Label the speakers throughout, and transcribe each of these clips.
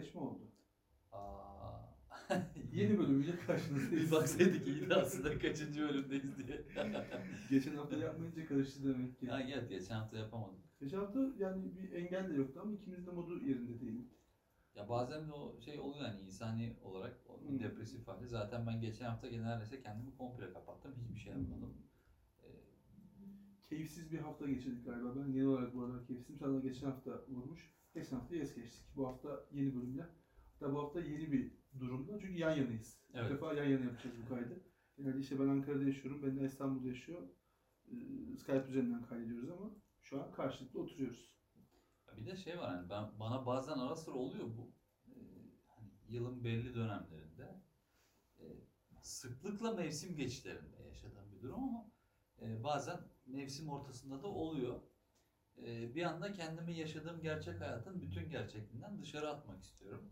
Speaker 1: 4 mü oldu, 5 mi oldu?
Speaker 2: Aa.
Speaker 1: Yeni bölümüyle karşınızdayız.
Speaker 2: baksaydık iyiydi aslında kaçıncı bölümdeyiz diye.
Speaker 1: Geçen hafta yapmayınca karıştı demek ki.
Speaker 2: ya evet geçen hafta yapamadık.
Speaker 1: Geçen hafta yani bir engel de yoktu ama ikimiz de modu yerinde değildik.
Speaker 2: Ya bazen de o şey oluyor yani insani olarak o
Speaker 1: Hmm.
Speaker 2: depresif hali. Zaten ben geçen hafta genelde kendimi komple kapattım. Hiçbir şey yapmadım. Ee,
Speaker 1: Keyifsiz bir hafta geçirdik galiba. Ben genel olarak bu aralar keyifsizim. Sana geçen hafta vurmuş. Geçen hafta es geçtik. Bu hafta yeni bölümle. Hatta bu hafta yeni bir durumda. Çünkü yan yanayız.
Speaker 2: Evet.
Speaker 1: Bir defa yan yana yapacağız bu kaydı. Genelde işte ben Ankara'da yaşıyorum. Ben de İstanbul'da yaşıyor. Ee, Skype üzerinden kaydediyoruz ama şu an karşılıklı oturuyoruz.
Speaker 2: bir de şey var hani ben bana bazen ara sıra oluyor bu. Ee, hani yılın belli dönemlerinde e, sıklıkla mevsim geçişlerinde yaşadığım bir durum ama e, bazen mevsim ortasında da oluyor. E, bir anda kendimi yaşadığım gerçek hayatın bütün gerçekliğinden dışarı atmak istiyorum.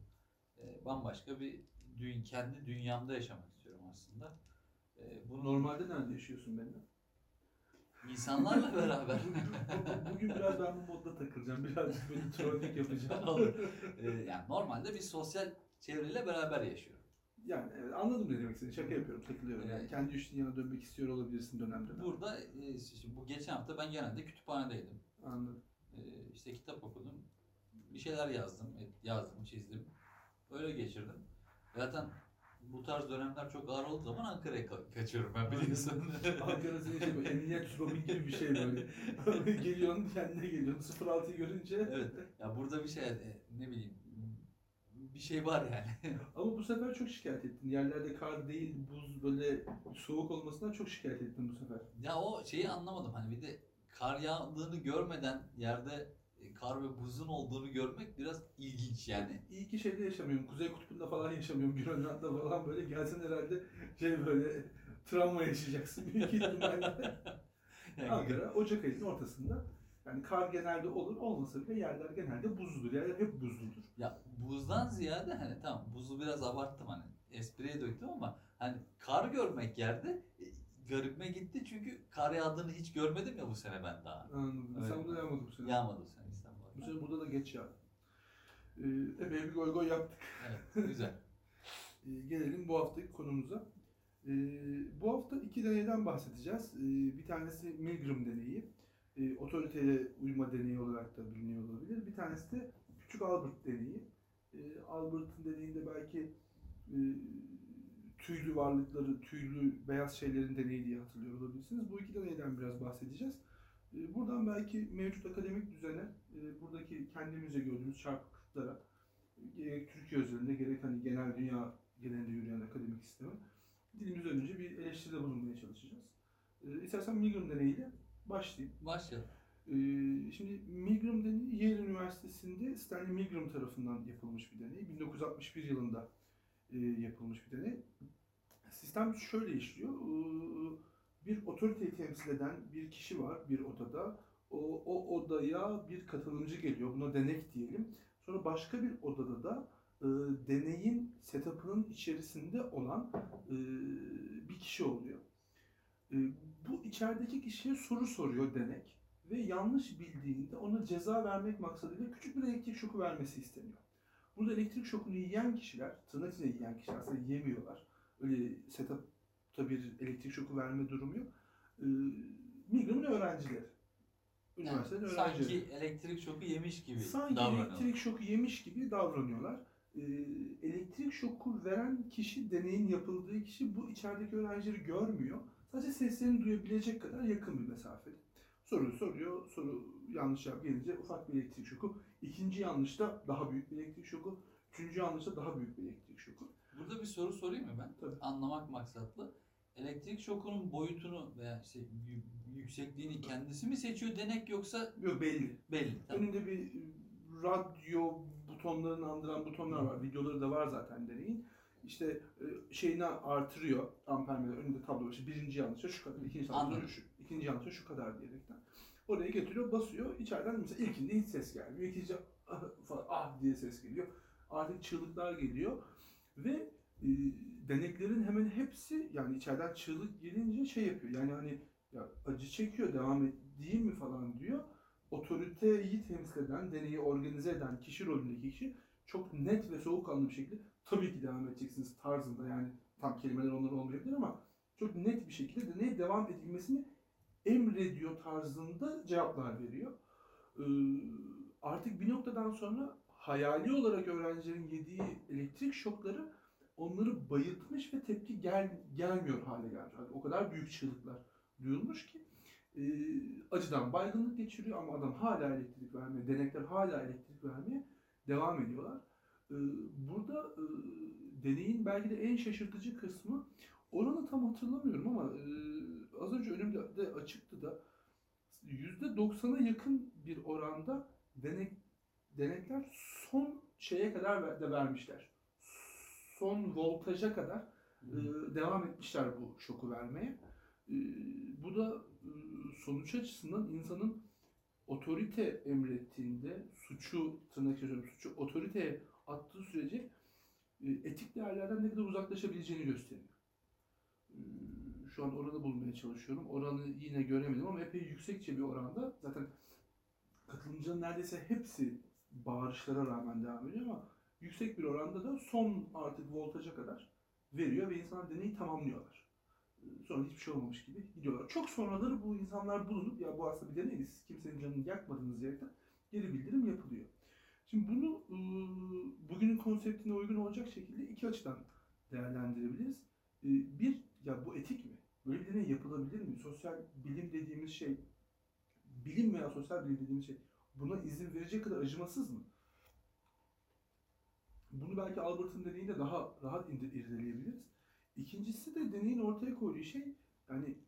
Speaker 2: E, bambaşka bir dü- kendi dünyamda yaşamak istiyorum aslında. E, bunu
Speaker 1: Normalde nerede yaşıyorsun benimle?
Speaker 2: insanlarla beraber
Speaker 1: Bugün biraz ben bu modda takılacağım. Biraz böyle trollük yapacağım.
Speaker 2: Olur. Yani normalde bir sosyal çevreyle beraber yaşıyorum.
Speaker 1: Yani evet, anladım ne demek istediğini. Şaka yapıyorum, takılıyorum. Yani kendi üç dünyana dönmek istiyor olabilirsin dönem dönem.
Speaker 2: Burada e, şimdi bu geçen hafta ben genelde kütüphanedeydim.
Speaker 1: Anladım.
Speaker 2: E, işte kitap okudum. Bir şeyler yazdım, yazdım, çizdim. Öyle geçirdim. Zaten bu tarz dönemler çok ağır olduğu zaman Ankara'ya ka- kaçıyorum ben biliyorsun.
Speaker 1: Ankara senin şey böyle emniyet Robin gibi bir şey böyle. geliyorsun kendine geliyorsun. 06'yı görünce.
Speaker 2: evet. Ya burada bir şey e, ne bileyim bir şey var yani.
Speaker 1: Ama bu sefer çok şikayet ettin. Yerlerde kar değil, buz böyle soğuk olmasından çok şikayet ettin bu sefer.
Speaker 2: ya o şeyi anlamadım hani bir de kar yağdığını görmeden yerde e, kar ve buzun olduğunu görmek biraz ilginç yani.
Speaker 1: İyi ki şeyde yaşamıyorum. Kuzey kutbunda falan yaşamıyorum. Grönland'da falan böyle gelsen herhalde şey böyle travma yaşayacaksın büyük ihtimalle.
Speaker 2: Yani
Speaker 1: Ankara Ocak ayının ortasında yani kar genelde olur olmasa bile yerler genelde buzludur. Yerler hep buzludur.
Speaker 2: Ya buzdan ziyade hani tamam buzu biraz abarttım hani espriye döktüm ama hani kar görmek yerde e, garibime gitti çünkü kar yağdığını hiç görmedim ya bu sene ben daha.
Speaker 1: Anladım.
Speaker 2: Evet.
Speaker 1: İstanbul'da yağmadı bu sene.
Speaker 2: Yağmadı bu sene
Speaker 1: Bu
Speaker 2: İstanbul'da.
Speaker 1: sene burada da geç yağdı. Ee, epey bir goy goy yaptık.
Speaker 2: Evet güzel.
Speaker 1: Ee, gelelim bu haftaki konumuza. Ee, bu hafta iki deneyden bahsedeceğiz. Ee, bir tanesi Milgram deneyi. Ee, otoriteye uyma deneyi olarak da biliniyor olabilir. Bir tanesi de Küçük Albert deneyi. Ee, Albert'ın deneyinde belki e, tüylü varlıkları, tüylü beyaz şeylerin deneyi diye hatırlıyor olabilirsiniz. Bu iki deneyden biraz bahsedeceğiz. Ee, Buradan belki mevcut akademik düzene, e, buradaki kendimizce gördüğümüz çarpıklıklara, gerek Türkiye özelinde gerek hani genel dünya genelinde yürüyen akademik sisteme dilimiz önce bir eleştiride bulunmaya çalışacağız. Ee, İstersen Milgram deneyiyle başlayayım.
Speaker 2: Başlayalım.
Speaker 1: Ee, şimdi Milgram deneyi Yale Üniversitesi'nde Stanley Milgram tarafından yapılmış bir deney. 1961 yılında e, yapılmış bir deney. Sistem şöyle işliyor. Ee, Bir otoriteyi temsil eden bir kişi var bir odada. O, o odaya bir katılımcı geliyor. Buna denek diyelim. Sonra başka bir odada da e, deneyin setup'ının içerisinde olan e, bir kişi oluyor. E, bu içerideki kişiye soru soruyor denek ve yanlış bildiğinde ona ceza vermek maksadıyla küçük bir elektrik şoku vermesi isteniyor. Burada elektrik şokunu yiyen kişiler, tırnak içinde yiyen kişiler aslında yemiyorlar. Öyle setup'ta bir elektrik şoku verme durumu yok. E, Milgram'ın öğrencileri. Üniversitenin
Speaker 2: Yani
Speaker 1: öğrencileri.
Speaker 2: sanki elektrik şoku yemiş gibi
Speaker 1: Sanki
Speaker 2: davranıyorlar.
Speaker 1: elektrik şoku yemiş gibi davranıyorlar. Ee, elektrik şoku veren kişi, deneyin yapıldığı kişi bu içerideki öğrencileri görmüyor. Sadece seslerini duyabilecek kadar yakın bir mesafede. Soruyu soruyor, soru yanlış cevap gelince ufak bir elektrik şoku. İkinci yanlışta daha büyük bir elektrik şoku. Üçüncü yanlışta daha büyük bir elektrik şoku.
Speaker 2: Burada bir soru sorayım mı ben?
Speaker 1: Tabii.
Speaker 2: Anlamak maksatlı. Elektrik şokunun boyutunu veya işte yü- yüksekliğini kendisi mi seçiyor denek yoksa
Speaker 1: Yok belli.
Speaker 2: belli. Tamam.
Speaker 1: Önünde bir radyo butonlarını andıran butonlar var. Videoları da var zaten deneyin. İşte e, şeyini artırıyor ampermeler önünde tablo var. İşte birinci yanlışa şu kadar, ikinci yanlışa
Speaker 2: Anladım.
Speaker 1: şu, ikinci yanlışa şu kadar diyerekten. Oraya getiriyor, basıyor. İçeriden mesela ilkinde hiç ses gelmiyor. İkinci ah, falan, ah diye ses geliyor. Artık çığlıklar geliyor. Ve e, deneklerin hemen hepsi yani içeriden çığlık gelince şey yapıyor. Yani hani ya acı çekiyor devam edeyim mi falan diyor. otoriteyi temsil eden, deneyi organize eden kişi rolündeki kişi çok net ve soğukkanlı bir şekilde tabii ki devam edeceksiniz tarzında yani tam kelimeler onların olmayabilir ama çok net bir şekilde deneye devam edilmesini emrediyor tarzında cevaplar veriyor. Ee, artık bir noktadan sonra hayali olarak öğrencilerin yediği elektrik şokları onları bayıltmış ve tepki gel, gelmiyor hale gelmiş. Yani o kadar büyük çığlıklar duyulmuş ki e, acıdan baygınlık geçiriyor ama adam hala elektrik vermeye, denekler hala elektrik vermeye devam ediyorlar. E, burada e, deneyin belki de en şaşırtıcı kısmı oranı tam hatırlamıyorum ama e, az önce önümde de açıktı da %90'a yakın bir oranda denek denekler son şeye kadar de vermişler. Son voltaja kadar e, devam etmişler bu şoku vermeye. E, bu da e, sonuç açısından insanın otorite emrettiğinde suçu tırnak söylüyorum, suçu otoriteye attığı sürece e, etik değerlerden ne kadar uzaklaşabileceğini gösteriyor. E, Şu an oranı bulmaya çalışıyorum. Oranı yine göremedim ama epey yüksekçe bir oranda. Zaten katılımcıların neredeyse hepsi bağırışlara rağmen devam ediyor ama yüksek bir oranda da son artık voltaja kadar veriyor ve insanlar deneyi tamamlıyorlar. Ee, Sonra hiçbir şey olmamış gibi gidiyorlar. Çok sonraları bu insanlar bulunup ya bu aslında bir deneydi siz kimsenin canını yakmadığınız yerden geri bildirim yapılıyor. Şimdi bunu e, bugünün konseptine uygun olacak şekilde iki açıdan değerlendirebiliriz. E, Bir, ya bu etik mi? Böyle bir deney yapılabilir mi? Sosyal bilim dediğimiz şey, bilim veya sosyal bilim dediğimiz şey buna izin verecek kadar acımasız mı? Bunu belki Albert'ın deneyinde daha rahat irdeleyebiliriz. İkincisi de deneyin ortaya koyduğu şey yani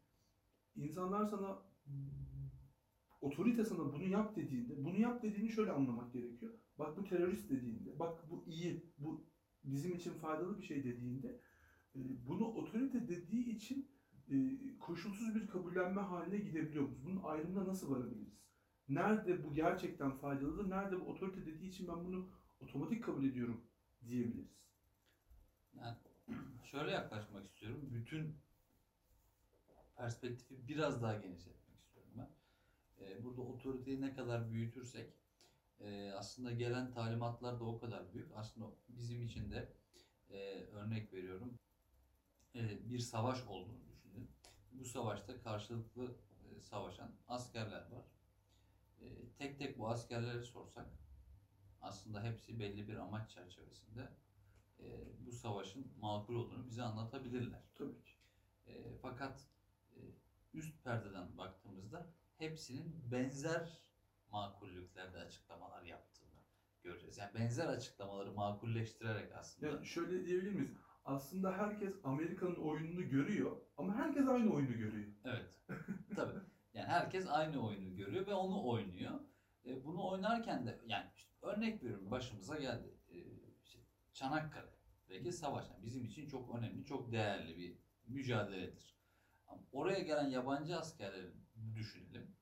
Speaker 1: insanlar sana otorite sana bunu yap dediğinde bunu yap dediğini şöyle anlamak gerekiyor. Bak bu terörist dediğinde, bak bu iyi, bu bizim için faydalı bir şey dediğinde e, bunu otorite dediği için e, koşulsuz bir kabullenme haline gidebiliyor muyuz? Bunun ayrımına nasıl varabiliriz? Nerede bu gerçekten faydalıdır, nerede bu otorite dediği için ben bunu otomatik kabul ediyorum diyebiliriz.
Speaker 2: Yani şöyle yaklaşmak istiyorum. Bütün perspektifi biraz daha genişletmek istiyorum ben. Ee, burada otoriteyi ne kadar büyütürsek e, aslında gelen talimatlar da o kadar büyük. Aslında bizim için de e, örnek veriyorum e, bir savaş olduğunu düşünün. Bu savaşta karşılıklı savaşan askerler var. E, tek tek bu askerleri sorsak aslında hepsi belli bir amaç çerçevesinde e, bu savaşın makul olduğunu bize anlatabilirler.
Speaker 1: Tabii ki.
Speaker 2: E, fakat e, üst perdeden baktığımızda hepsinin benzer makullüklerde açıklamalar yaptığını göreceğiz. Yani benzer açıklamaları makulleştirerek aslında.
Speaker 1: Yani şöyle diyebilir miyiz? Aslında herkes Amerika'nın oyununu görüyor ama herkes aynı oyunu görüyor.
Speaker 2: Evet. Tabii. Yani herkes aynı oyunu görüyor ve onu oynuyor. E, bunu oynarken de yani işte örnek veriyorum başımıza geldi. E, işte Çanakkale'deki savaş yani bizim için çok önemli, çok değerli bir mücadeledir. Ama oraya gelen yabancı askerlerin düşünelim.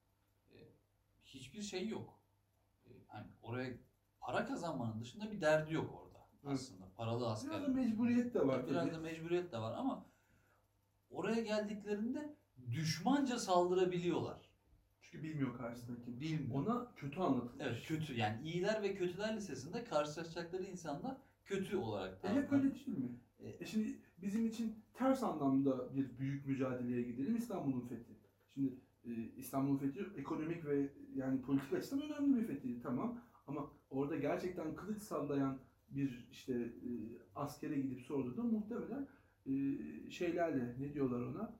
Speaker 2: E, hiçbir şey yok. E, hani oraya para kazanmanın dışında bir derdi yok orada aslında. Paralı asker.
Speaker 1: Biraz da mecburiyet de var
Speaker 2: Biraz
Speaker 1: tabii.
Speaker 2: da mecburiyet de var ama oraya geldiklerinde düşmanca saldırabiliyorlar.
Speaker 1: Çünkü bilmiyor karşısındaki.
Speaker 2: Bilmiyor.
Speaker 1: Ona kötü anlatılmış.
Speaker 2: Evet kötü yani iyiler ve kötüler listesinde karşılaşacakları insanlar kötü olarak
Speaker 1: E hep öyle değil mi?
Speaker 2: E,
Speaker 1: E şimdi bizim için ters anlamda bir büyük mücadeleye gidelim İstanbul'un fethi. Şimdi e, İstanbul'un fethi ekonomik ve yani politik açıdan önemli bir fethi tamam ama orada gerçekten kılıç sallayan bir işte e, askere gidip sorduğunda muhtemelen e, şeylerle ne diyorlar ona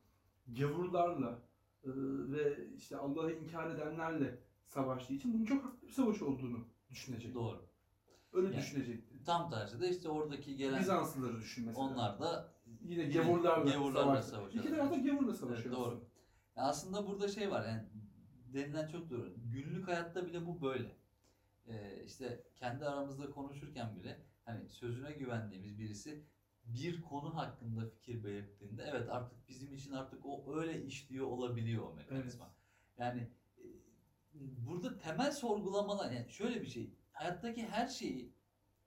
Speaker 1: gavurlarla e, ve işte Allah'ı inkar edenlerle savaştığı için bunun çok haklı bir savaş olduğunu düşünecek.
Speaker 2: Doğru.
Speaker 1: Öyle
Speaker 2: Yani
Speaker 1: düşünecekti.
Speaker 2: Tam tersi de işte oradaki gelen
Speaker 1: Bizanslıları düşün mesela.
Speaker 2: onlar da
Speaker 1: Yine gavurlarla,
Speaker 2: gavurlarla savaşıyor.
Speaker 1: İki tarafta gavurla
Speaker 2: Evet,
Speaker 1: savaşıyor.
Speaker 2: doğru.
Speaker 1: aslında.
Speaker 2: Ya aslında burada şey var yani denilen çok doğru. Günlük hayatta bile bu böyle. Ee, işte kendi aramızda konuşurken bile hani sözüne güvendiğimiz birisi bir konu hakkında fikir belirttiğinde evet artık bizim için artık o öyle işliyor olabiliyor o mekanizma. Yani e, burada temel sorgulamalar yani şöyle bir şey hayattaki her şeyi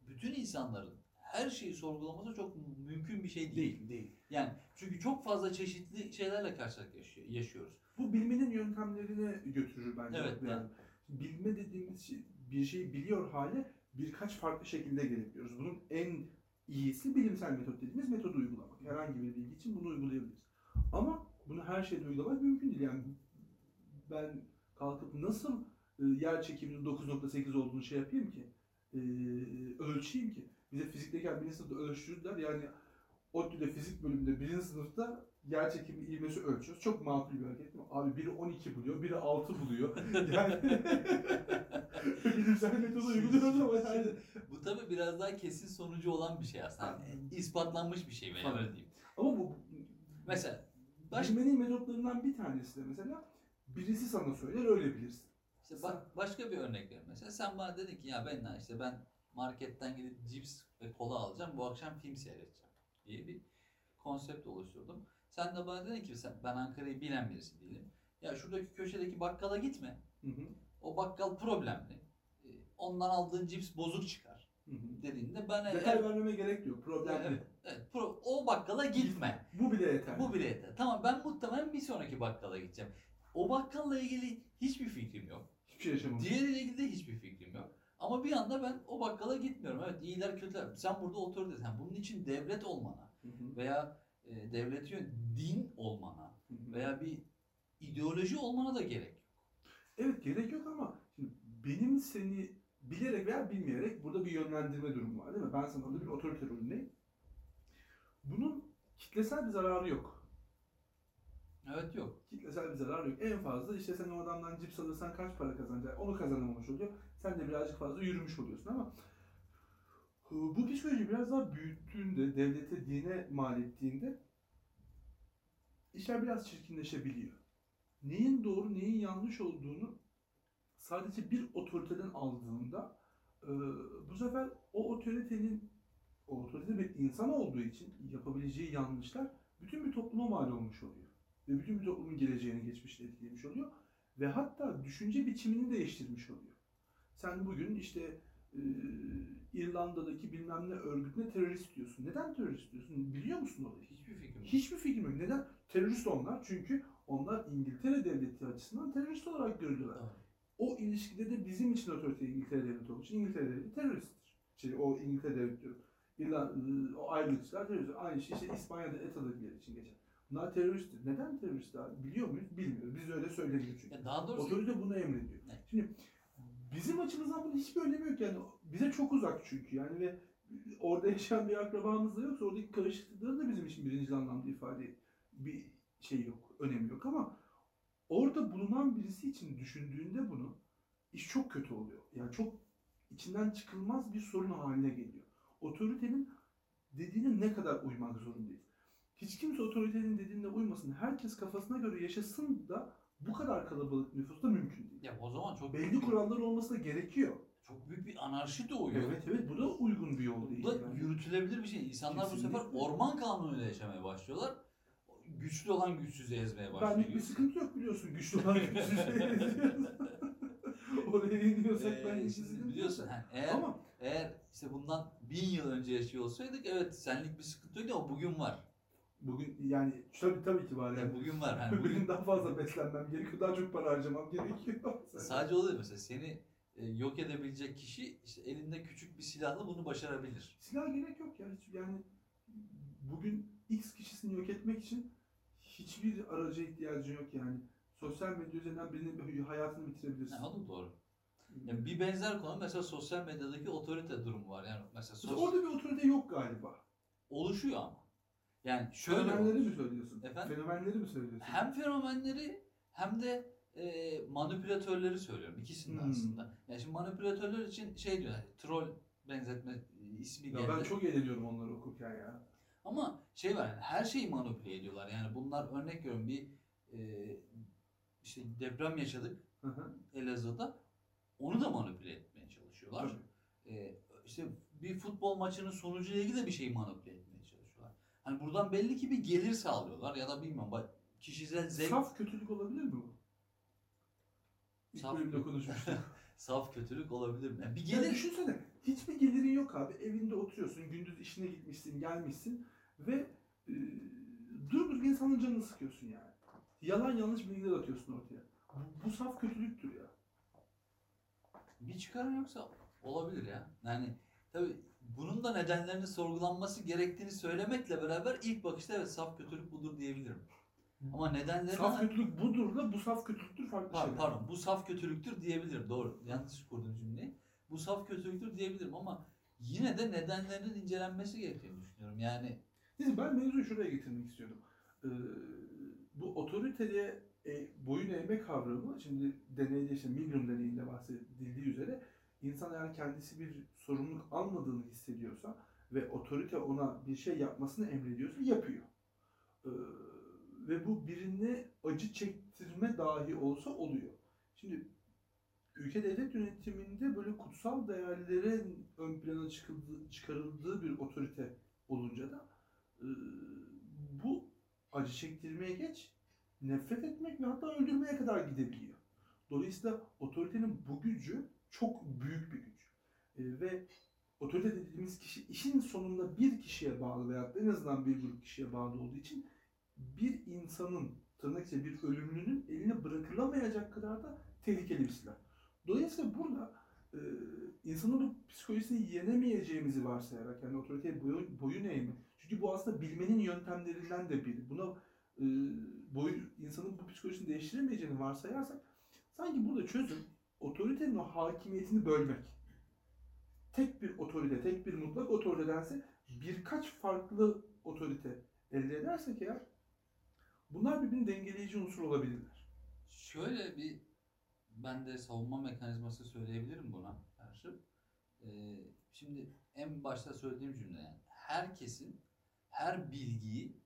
Speaker 2: bütün insanların her şeyi sorgulaması çok mümkün bir şey değil.
Speaker 1: Değil, değil.
Speaker 2: Yani çünkü çok fazla çeşitli şeylerle karşı karşıya yaşıyor- yaşıyoruz.
Speaker 1: Bu bilmenin yöntemlerine götürür bence.
Speaker 2: Evet,
Speaker 1: yani. bilme dediğimiz şey, bir şeyi biliyor hale birkaç farklı şekilde gelebiliyoruz. Bunun en iyisi bilimsel metot dediğimiz metodu uygulamak. Herhangi bir bilgi için bunu uygulayabiliriz. Ama bunu her şeyde uygulamak mümkün değil. Yani ben kalkıp nasıl e, yer çekiminin 9.8 olduğunu şey yapayım ki? E, ölçeyim ki? Bize fizikteyken birinci sınıfta ölçtürdüler. Yani ODTÜ'de fizik bölümünde birinci sınıfta yer çekimi ivmesi ölçüyoruz. Çok makul bir hareket değil mi? Abi biri 12 buluyor, biri 6 buluyor. Yani bilimsel metodu uyguluyoruz ama yani
Speaker 2: Bu tabii biraz daha kesin sonucu olan bir şey aslında. Yani ispatlanmış bir şey ben öyle diyeyim.
Speaker 1: ama bu
Speaker 2: Mesela baş,
Speaker 1: bilmenin metotlarından bir tanesi de mesela birisi sana söyler öyle bilirsin.
Speaker 2: işte ba- başka bir örnek ver. Mesela sen bana dedin ki ya ben işte ben marketten gidip cips ve kola alacağım. Bu akşam film seyredeceğim diye bir konsept oluşturdum. Sen de bana dedin ki sen, ben Ankara'yı bilen birisi değilim. Ya şuradaki köşedeki bakkala gitme.
Speaker 1: Hı hı.
Speaker 2: O bakkal problemli. Ee, Ondan aldığın cips bozuk çıkar. Dediğinde ben
Speaker 1: Detay vermeme gerek yok. Problem
Speaker 2: Evet, evet, pro- o bakkala gitme.
Speaker 1: Bu bile yeter.
Speaker 2: Bu bile yeter. Tamam ben muhtemelen bir sonraki bakkala gideceğim. O bakkalla ilgili hiçbir fikrim yok.
Speaker 1: Hiçbir şey yaşamamış.
Speaker 2: Diğeriyle ilgili de hiçbir fikrim yok. Ama bir anda ben o bakkala gitmiyorum. Evet iyiler kötüler. Sen burada otoritesin. Yani bunun için devlet olmana
Speaker 1: Hı hı.
Speaker 2: veya e, devlet din olmana
Speaker 1: Hı hı.
Speaker 2: veya bir ideoloji olmana da gerek.
Speaker 1: Evet gerek yok ama şimdi benim seni bilerek veya bilmeyerek burada bir yönlendirme durumu var değil mi? Ben sana orada bir otorite rolündeyim. Bunun kitlesel bir zararı yok.
Speaker 2: Evet yok.
Speaker 1: Kitlesel bir zararı yok. En fazla işte sen o adamdan cips alırsan kaç para kazanacaksın? Onu kazanamamış oluyor. Sen de birazcık fazla yürümüş oluyorsun ama e, bu psikoloji biraz daha büyüttüğünde, devlete, dine mal ettiğinde işler biraz çirkinleşebiliyor. Neyin doğru, neyin yanlış olduğunu sadece bir otoriteden aldığında e, bu sefer o otoritenin o otorite bir insan olduğu için yapabileceği yanlışlar bütün bir topluma mal olmuş oluyor. Ve bütün bir toplumun geleceğini geçmişte etkilemiş oluyor. Ve hatta düşünce biçimini değiştirmiş oluyor. Sen bugün işte e, İrlanda'daki bilmem ne örgütüne terörist diyorsun. Neden terörist diyorsun? Biliyor musun olayı?
Speaker 2: Hiçbir fikrim yok.
Speaker 1: Hiçbir fikrim yok. Neden? Terörist onlar. Çünkü onlar İngiltere devleti açısından terörist olarak görülüyorlar.
Speaker 2: Tamam.
Speaker 1: O ilişkide de bizim için otorite İngiltere devleti için İngiltere devleti teröristtir. Şey, o İngiltere devleti diyorum. İrlanda, o ayrılıkçılar terörist. Aynı şey işte İspanya'da ETA'dakiler için geçer. Bunlar teröristtir. Neden teröristler? Biliyor muyuz? Bilmiyoruz. Biz öyle söylemiyor çünkü.
Speaker 2: Ya daha doğrusu
Speaker 1: Otorite bunu emrediyor.
Speaker 2: Evet.
Speaker 1: Şimdi bizim açımızdan bunun hiçbir önemi yok yani. Bize çok uzak çünkü yani ve orada yaşayan bir akrabamız da yoksa oradaki karışıklıkları da bizim için birinci anlamda ifade bir şey yok, önemi yok ama orada bulunan birisi için düşündüğünde bunu iş çok kötü oluyor. Yani çok içinden çıkılmaz bir sorun haline geliyor. Otoritenin dediğine ne kadar uymak zorundayız? Hiç kimse otoritenin dediğine uymasın. Herkes kafasına göre yaşasın da bu kadar kalabalık nüfusta mümkün değil.
Speaker 2: ya o zaman çok
Speaker 1: Belli
Speaker 2: büyük,
Speaker 1: kurallar olması da gerekiyor.
Speaker 2: çok büyük bir anarşi doğuyor.
Speaker 1: Evet evet bu da uygun bir yol değil.
Speaker 2: Bu da
Speaker 1: yani.
Speaker 2: yürütülebilir bir şey. İnsanlar bu sefer
Speaker 1: Kesinlikle.
Speaker 2: orman kanunuyla yaşamaya başlıyorlar. Güçlü olan güçsüzü ezmeye başlıyor.
Speaker 1: Benlik bir sıkıntı yok biliyorsun güçlü olan güçsüz Oraya iniyorsak
Speaker 2: Ee,
Speaker 1: ben sıkıntı
Speaker 2: biliyorsun ha, eğer
Speaker 1: Ama
Speaker 2: eğer işte bundan bin yıl önce yaşıyor olsaydık evet senlik bir sıkıntı yok ama bugün var.
Speaker 1: bugün yani tabii tabii itibaren
Speaker 2: Yani bugün var. Yani
Speaker 1: bugün
Speaker 2: bugün
Speaker 1: daha fazla beslenmem gerekiyor. Daha çok para harcamam gerekiyor.
Speaker 2: sadece o değil mesela seni e, yok edebilecek kişi işte elinde küçük bir silahla bunu başarabilir.
Speaker 1: Silah gerek yok ya. Yani bugün X kişisini yok etmek için hiçbir araca ihtiyacın yok yani. Sosyal medya üzerinden birinin hayatını bitirebilirsin.
Speaker 2: Yani o da doğru. Yani bir benzer konu mesela sosyal medyadaki otorite durumu var. Yani mesela sos-
Speaker 1: orada bir otorite yok galiba.
Speaker 2: oluşuyor ama. Yani şöyle
Speaker 1: Fenomenleri
Speaker 2: olmuş.
Speaker 1: mi söylüyorsun?
Speaker 2: Efendim?
Speaker 1: Fenomenleri mi söylüyorsun?
Speaker 2: hem fenomenleri hem de e, manipülatörleri söylüyorum. İkisini
Speaker 1: Hmm.
Speaker 2: aslında. Yani şimdi manipülatörler için şey diyor, hani troll benzetme ismi
Speaker 1: Ya
Speaker 2: geldi.
Speaker 1: ben çok eğleniyorum onları okurken ya.
Speaker 2: Ama şey var, yani her şeyi manipüle ediyorlar. Yani bunlar örnek veriyorum bir e, işte deprem yaşadık
Speaker 1: Hı hı.
Speaker 2: Elazığ'da. Onu da manipüle etmeye çalışıyorlar.
Speaker 1: Tabii.
Speaker 2: E, işte bir futbol maçının sonucuyla ilgili de bir şeyi manipüle etmeye çalışıyorlar. Hani buradan belli ki bir gelir sağlıyorlar ya da bak- kişisel zevk
Speaker 1: Saf kötülük olabilir mi bu? İlk
Speaker 2: Saf-
Speaker 1: bölümde konuşmuştuk.
Speaker 2: saf kötülük olabilir mi? Yani bir
Speaker 1: Gelir.
Speaker 2: gelir
Speaker 1: düşünsene. Hiçbir gelirin yok abi. Evinde oturuyorsun. Gündüz işine gitmişsin, gelmişsin ve e, durduk insanın canını sıkıyorsun yani. Yalan yanlış bilgiler atıyorsun ortaya. Bu, bu saf kötülüktür ya.
Speaker 2: Bir çıkarım yoksa olabilir ya. Yani tabii bunun da nedenlerinin sorgulanması gerektiğini söylemekle beraber ilk bakışta evet saf kötülük budur diyebilirim. Ama nedenlerini
Speaker 1: Saf kötülük budur da bu saf kötülüktür farklı
Speaker 2: Pardon,
Speaker 1: şeyler.
Speaker 2: pardon bu saf kötülüktür diyebilirim. Doğru. Yanlış kurdum cümleyi. Bu saf kötülüktür diyebilirim ama yine de nedenlerinin incelenmesi gerektiğini düşünüyorum. Yani
Speaker 1: Neyse ben mevzuyu şuraya getirmek istiyordum. Ee, bu otoriteye e, boyun eğme kavramı şimdi deneyde işte Milgram deneyinde bahsedildiği üzere insan eğer kendisi bir sorumluluk almadığını hissediyorsa ve otorite ona bir şey yapmasını emrediyorsa yapıyor. Ee, ve bu birine acı çektirme dahi olsa oluyor. Şimdi ülke devlet yönetiminde böyle kutsal değerlerin ön plana çıkarıldığı bir otorite olunca da e, bu acı çektirmeye geç, nefret etmek ve hatta öldürmeye kadar gidebiliyor. Dolayısıyla otoritenin bu gücü çok büyük bir güç. E, ve otorite dediğimiz kişi işin sonunda bir kişiye bağlı veya en azından bir grup kişiye bağlı olduğu için insanın tırnak içinde bir ölümlünün eline bırakılamayacak kadar da tehlikeli bir silah. Dolayısıyla burada e, insanın bu psikolojisini yenemeyeceğimizi varsayarak yani otoriteye boyun, boyun eğme. Çünkü bu aslında bilmenin yöntemlerinden de biri. Buna e, boyun, insanın bu psikolojisini değiştiremeyeceğini varsayarsak sanki burada çözüm otoritenin o hakimiyetini bölmek. Tek bir otorite, tek bir mutlak otoritedense birkaç farklı otorite elde edersek eğer bunlar birbirini dengeleyici unsur olabilirler.
Speaker 2: şöyle bir ben de savunma mekanizması söyleyebilirim buna karşı. Ee, şimdi en başta söylediğim cümle yani herkesin her bilgiyi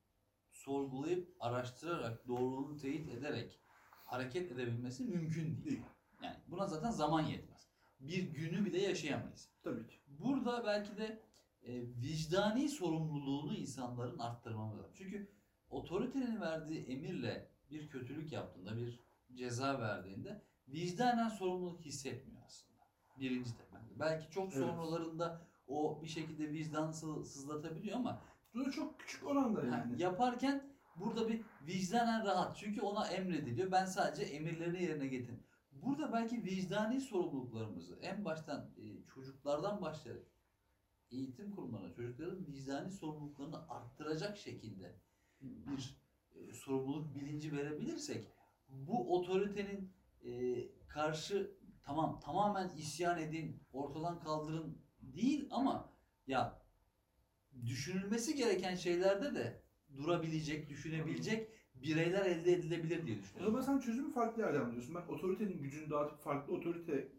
Speaker 2: sorgulayıp araştırarak doğruluğunu teyit ederek hareket edebilmesi mümkün değil. Yani buna zaten zaman yetmez. Bir günü bile yaşayamayız.
Speaker 1: Tabii ki.
Speaker 2: Burada belki de e, vicdani sorumluluğunu insanların arttırmamız lazım. Çünkü otoritenin verdiği emirle bir kötülük yaptığında, bir ceza verdiğinde vicdanen sorumluluk hissetmiyor aslında. Birinci temelde. Belki çok
Speaker 1: Evet.
Speaker 2: sonralarında o bir şekilde vicdan sı- sızlatabiliyor ama
Speaker 1: Bu çok küçük oranda
Speaker 2: ha,
Speaker 1: yani.
Speaker 2: yaparken burada bir vicdanen rahat. Çünkü ona emrediliyor. Ben sadece emirlerini yerine getireyim. Burada belki vicdani sorumluluklarımızı en baştan e, çocuklardan başlayarak eğitim kurumlarına çocukların vicdani sorumluluklarını arttıracak şekilde bir e, sorumluluk bilinci verebilirsek bu otoritenin e, karşı tamam tamamen isyan edin, ortadan kaldırın değil ama ya düşünülmesi gereken şeylerde de durabilecek, düşünebilecek bireyler elde edilebilir diye
Speaker 1: O
Speaker 2: düşünüyorum.
Speaker 1: zaman sen çözümü farklı yerden alıyorsun. Ben otoritenin gücünü dağıtıp farklı otorite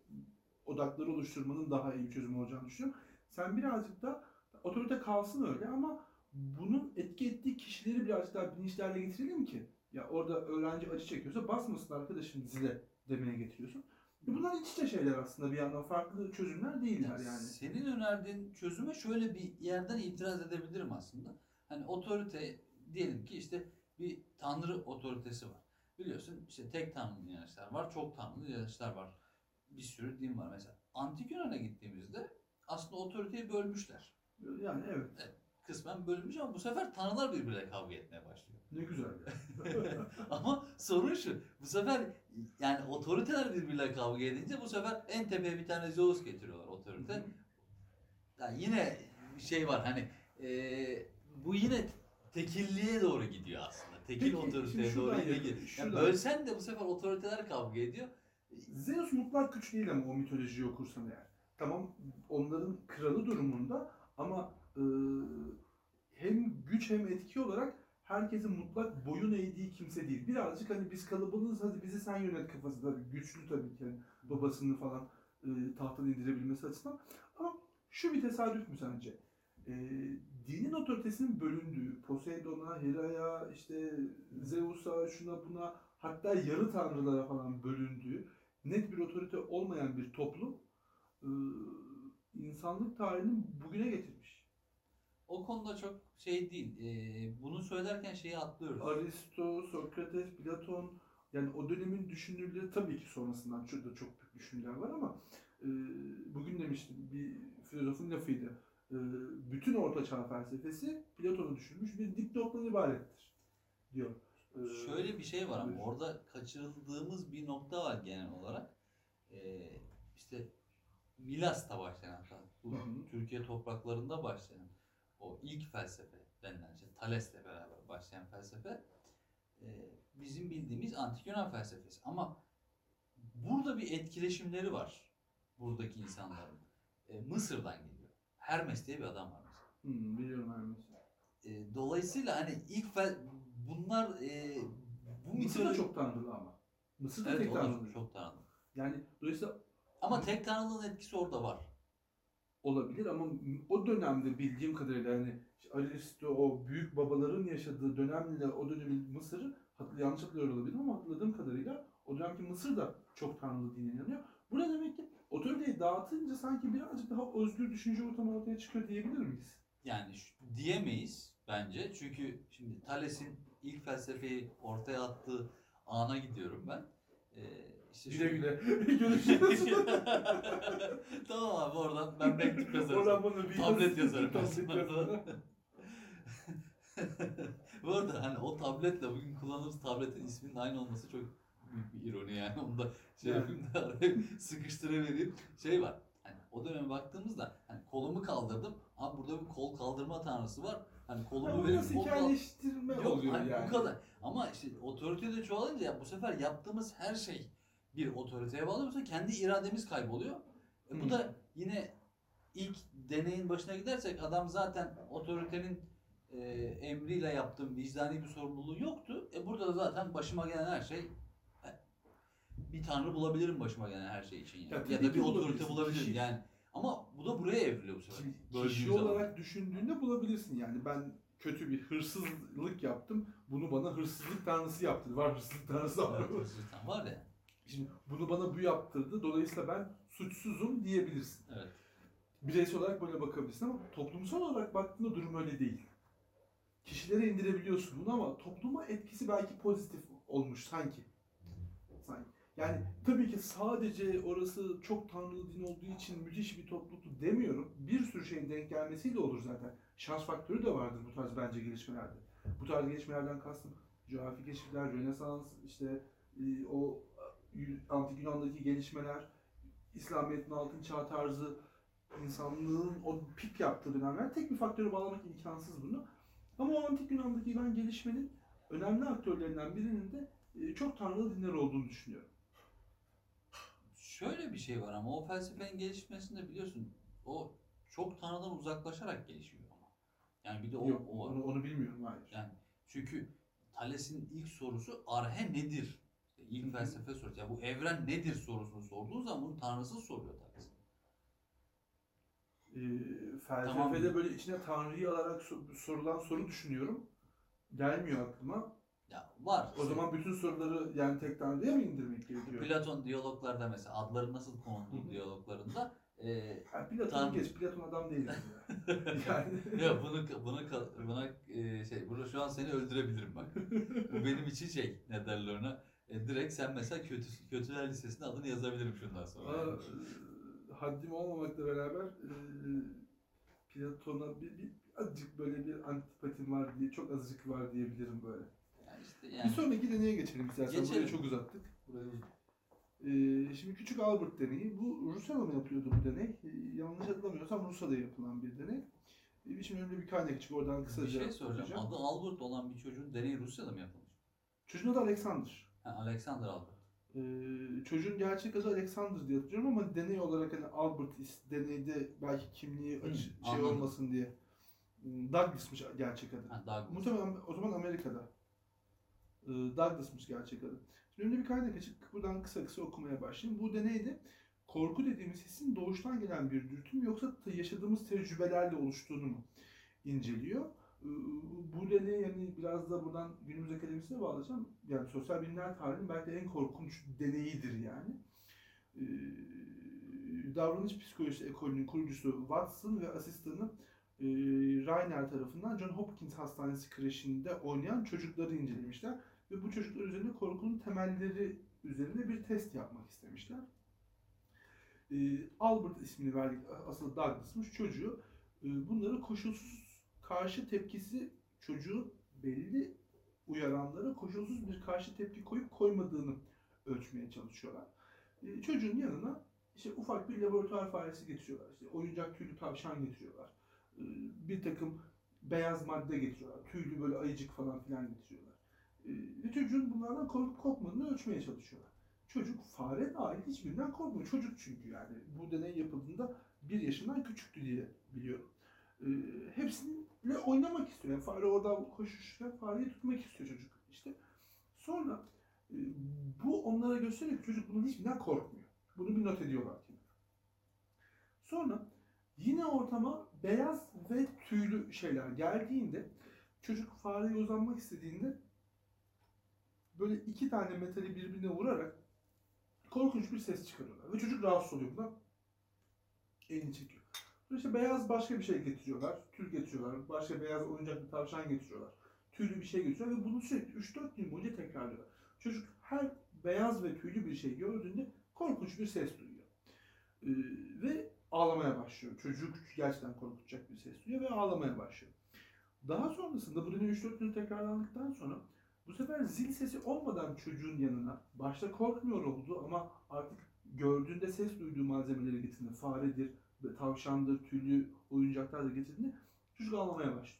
Speaker 1: odakları oluşturmanın daha iyi bir çözüm olacağını düşünüyorum. Sen birazcık da otorite kalsın öyle ama bunun etki ettiği kişileri birazcık daha bilinçli hale getirelim ki ya orada öğrenci acı çekiyorsa basmasın arkadaşım zile demeye getiriyorsun. E Bunlar iç içe şeyler aslında bir yandan farklı çözümler değiller yani.
Speaker 2: Senin önerdiğin çözüme şöyle bir yerden itiraz edebilirim aslında. Hani otorite diyelim ki işte bir tanrı otoritesi var. Biliyorsun işte tek tanrılı inançlar var, çok tanrılı inançlar var. Bir sürü din var mesela. Antik Yunan'a gittiğimizde aslında otoriteyi bölmüşler.
Speaker 1: Yani evet.
Speaker 2: Kısmen bölünmüş ama bu sefer tanrılar birbirine kavga etmeye başlıyor.
Speaker 1: Ne güzel.
Speaker 2: Ama sorun şu. Bu sefer yani otoriteler birbirine kavga edince bu sefer en tepeye bir tane Zeus getiriyorlar otorite. Yani yine şey var hani eee, bu yine tekilliğe doğru gidiyor aslında. Tekil
Speaker 1: Peki,
Speaker 2: otoriteye doğru gidiyor. Yani bölsen de bu sefer otoriteler kavga ediyor.
Speaker 1: Zeus mutlak güç değil ama o mitolojiyi okursan eğer. Tamam onların kralı durumunda ama e, hem güç hem etki olarak herkesin mutlak boyun eğdiği kimse değil. Birazcık hani biz kalabalığız hadi bizi sen yönet kafası da güçlü tabii ki babasını falan e, tahttan indirebilmesi açısından. Ama şu bir tesadüf mü sence? E, dinin otoritesinin bölündüğü, Poseidon'a, Hera'ya, işte Zeus'a, şuna buna hatta yarı tanrılara falan bölündüğü net bir otorite olmayan bir toplum e, insanlık tarihini bugüne getirmiş.
Speaker 2: O konuda çok şey değil. Eee, bunu söylerken şeyi atlıyoruz.
Speaker 1: Aristo, Sokrates, Platon yani o dönemin düşünürleri tabii ki sonrasından şurada çok büyük düşünürler var ama e, bugün demiştim bir filozofun lafıydı. E, bütün Orta Çağ felsefesi Platon'u düşünmüş bir dipnottan ibarettir diyor. E,
Speaker 2: Şöyle bir şey var ama orada kaçırıldığımız bir nokta var genel olarak. Ee, işte Milas'ta başlayan hatta bu. Türkiye topraklarında başlayan o ilk felsefe denilen şey Thales'le beraber başlayan felsefe e, bizim bildiğimiz antik Yunan felsefesi. Ama burada bir etkileşimleri var buradaki insanların. E, Mısır'dan geliyor. Hermes diye bir adam var mesela.
Speaker 1: Hmm, biliyorum Hermes.
Speaker 2: E, dolayısıyla hani ilk fel bunlar e, bu
Speaker 1: Mısır da çok tanrılı ama. Mısır da
Speaker 2: evet,
Speaker 1: tek tanrılı.
Speaker 2: çok tanrılı.
Speaker 1: Yani dolayısıyla
Speaker 2: Ama tek tanrılığın etkisi orada var.
Speaker 1: Olabilir ama o dönemde bildiğim kadarıyla yani Aristo o büyük babaların yaşadığı dönemle o dönemin Mısır'ı hat- yanlış hatırlıyor olabilirim ama hatırladığım kadarıyla o dönemki Mısır da çok tanrılı dine inanıyor. Burada demek ki otoriteyi dağıtınca sanki birazcık daha özgür düşünce ortamı ortaya çıkıyor diyebilir miyiz?
Speaker 2: Yani diyemeyiz bence. Çünkü şimdi Thales'in ilk felsefeyi ortaya attığı ana gidiyorum ben. Ee, işte
Speaker 1: Güle güle. Görüşürüz.
Speaker 2: tamam abi oradan ben mektup yazarım.
Speaker 1: Oradan bana bir
Speaker 2: Tablet yazarım.
Speaker 1: Tablet yazarım.
Speaker 2: Bu arada hani o tabletle bugün kullandığımız tabletin isminin aynı olması çok büyük bir ironi yani. Onu da şey yapayım da araya sıkıştırıvereyim. Şey var. Hani o döneme baktığımızda hani kolumu kaldırdım. Abi burada bir kol kaldırma tanrısı var. Hani kolumu
Speaker 1: Ama
Speaker 2: verip kol
Speaker 1: hikayeleştirme
Speaker 2: Yok
Speaker 1: oluyor
Speaker 2: hani
Speaker 1: yani.
Speaker 2: bu kadar. Ama işte otorite de çoğalınca ya bu sefer yaptığımız her şey bir otoriteye bağlı. Sefer kendi irademiz kayboluyor. E bu da yine ilk deneyin başına gidersek adam zaten otoritenin e, emriyle yaptığım vicdani bir sorumluluğu yoktu. E burada da zaten başıma gelen her şey e, bir tanrı bulabilirim başıma gelen her şey için. Yani.
Speaker 1: Ya
Speaker 2: Ya, da bir otorite bulabilirim
Speaker 1: Kişi-
Speaker 2: yani. Ama bu da buraya evriliyor bu sefer.
Speaker 1: Kişi
Speaker 2: zaman.
Speaker 1: olarak düşündüğünde bulabilirsin yani ben kötü bir hırsızlık yaptım. Bunu bana hırsızlık tanrısı yaptırdı. Var hırsızlık tanrısı var.
Speaker 2: Evet, hırsızlıktan var ya.
Speaker 1: Şimdi bunu bana bu yaptırdı. Dolayısıyla ben suçsuzum diyebilirsin.
Speaker 2: Evet.
Speaker 1: Bireysel olarak böyle bakabilirsin ama toplumsal olarak baktığında durum öyle değil. Kişilere indirebiliyorsun bunu ama topluma etkisi belki pozitif olmuş sanki. Sanki. Yani tabii ki sadece orası çok tanrılı din olduğu için müthiş bir topluluktu demiyorum. Bir sürü şeyin denk gelmesiyle olur zaten. Şans faktörü de vardır bu tarz bence gelişmelerde. Bu tarz gelişmelerden kastım coğrafi keşifler, Rönesans, işte e, o antik Yunan'daki gelişmeler, İslamiyet'in altın çağ tarzı, insanlığın o pik yaptığı dönemler tek bir faktöre bağlamak imkansız bunu. Ama o antik Yunan'daki ben gelişmenin önemli aktörlerinden birinin de e, çok tanrılı dinler olduğunu düşünüyorum.
Speaker 2: Şöyle bir şey var ama o felsefenin gelişmesinde biliyorsun o çok tanrıdan uzaklaşarak gelişiyor ama. Yani bir de o,
Speaker 1: Yok,
Speaker 2: o
Speaker 1: onu, onu bilmiyorum hayır.
Speaker 2: Yani çünkü Thales'in ilk sorusu arhe nedir? İlk felsefe sorusu. Yani bu evren nedir sorusunu sorduğu zaman bunu tanrısız soruyor Thales.
Speaker 1: E, felsefede
Speaker 2: Tamam.
Speaker 1: böyle içine tanrıyı alarak so- sorulan soru düşünüyorum. Gelmiyor aklıma.
Speaker 2: Ya var.
Speaker 1: O zaman bütün soruları yani tek tanrıya mı indirmek gerekiyor?
Speaker 2: Platon diyaloglarda mesela adları nasıl konulduğu diyaloglarında e,
Speaker 1: Yani Platon'u
Speaker 2: Tanrı-
Speaker 1: geç, Platon adam değil. yani. yani
Speaker 2: ya bunu bunu buna e, şey bunu şu an seni öldürebilirim bak. Bu benim için şey ne derler ona. E, direkt sen mesela kötü kötüler listesine adını yazabilirim şundan sonra.
Speaker 1: Aa, e, haddim olmamakla beraber e, Platon'a bir, bir azıcık böyle bir antipatim var diye çok azıcık var diyebilirim böyle.
Speaker 2: Yani işte
Speaker 1: Bir
Speaker 2: yani
Speaker 1: sonraki deneye geçelim istersen. Burayı
Speaker 2: Geçelim.
Speaker 1: çok uzattık.
Speaker 2: burayı
Speaker 1: Ee, şimdi Küçük Albert deneyi. Bu Rusya'da mı yapıyordu bu deney? Ee, yanlış hatırlamıyorsam Rusya'da yapılan bir deney. Ee, şimdi önümde bir kaynak çık oradan
Speaker 2: bir
Speaker 1: kısaca
Speaker 2: şey soracağım.
Speaker 1: okuyacağım.
Speaker 2: Adı Albert olan bir çocuğun deneyi Rusya'da mı yapılmış?
Speaker 1: Çocuğun adı Alexander.
Speaker 2: Alexander Albert.
Speaker 1: Ee, çocuğun gerçek adı Alexander diye hatırlıyorum ama deney olarak hani Albert is- deneyde belki kimliği açı- şey
Speaker 2: anladım.
Speaker 1: olmasın diye. Hmm, Douglas'mış gerçek adı.
Speaker 2: Ha, Douglas.
Speaker 1: Muhtemelen o zaman Amerika'da. Ee, Douglas'mış gerçek adı. Şimdi önümde bir kaynak açık. Buradan kısa kısa okumaya başlayayım. Bu deneyde korku dediğimiz hissin doğuştan gelen bir dürtü mü yoksa yaşadığımız tecrübelerle oluştuğunu mu inceliyor. Ee, Bu deney yani biraz da buradan günümüz akademisine bağlayacağım. Yani sosyal bilimler tarihinin belki en korkunç deneyidir yani. Ee, Davranış psikolojisi ekolünün kurucusu Watson ve asistanı e, Rainer tarafından John Hopkins Hastanesi kreşinde oynayan çocukları incelemişler. Ve bu çocuklar üzerinde korkunun temelleri üzerinde bir test yapmak istemişler. E, Albert ismini verdik, aslında Douglas'mış çocuğu. Bunları koşulsuz karşı tepkisi çocuğun belli uyaranlara koşulsuz bir karşı tepki koyup koymadığını ölçmeye çalışıyorlar. E, çocuğun yanına işte ufak bir laboratuvar faresi getiriyorlar. İşte oyuncak tüylü tavşan getiriyorlar. Ee, Bir takım beyaz madde getiriyorlar. Tüylü böyle ayıcık falan filan getiriyorlar. Ee, Ve çocuğun bunlardan korkup korkmadığını ölçmeye çalışıyorlar. Çocuk fare dahil hiçbirinden korkmuyor. Çocuk çünkü yani. Bu deney yapıldığında bir yaşından küçüktü diye biliyorum. Ee, hepsiyle oynamak istiyor. Yani fare orada koşuşurken fareyi tutmak istiyor çocuk. İşte sonra e, bu onlara gösteriyor ki çocuk bunun hiçbirinden korkmuyor. Bunu bir not ediyorlar kenara. Sonra yine ortama beyaz ve tüylü şeyler geldiğinde çocuk fareye uzanmak istediğinde böyle iki tane metali birbirine vurarak korkunç bir ses çıkarıyorlar. Ve çocuk rahatsız oluyor bundan. Elini çekiyor. İşte beyaz başka bir şey getiriyorlar. Tül getiriyorlar. Başka beyaz oyuncak bir tavşan getiriyorlar. Tüylü bir şey getiriyorlar ve bunu sürekli 3-4 gün boyunca tekrarlıyorlar. Çocuk her beyaz ve tüylü bir şey gördüğünde korkunç bir ses duyuyor. Ee, ve ağlamaya başlıyor. Çocuk gerçekten korkutacak bir ses duyuyor ve ağlamaya başlıyor. Daha sonrasında bu deney 3-4 gün tekrarlandıktan sonra bu sefer zil sesi olmadan çocuğun yanına başta korkmuyor oldu ama artık gördüğünde ses duyduğu malzemeleri getirdiğinde faredir, tavşandır, tüylü oyuncaklar da getirdiğinde çocuk ağlamaya başlıyor.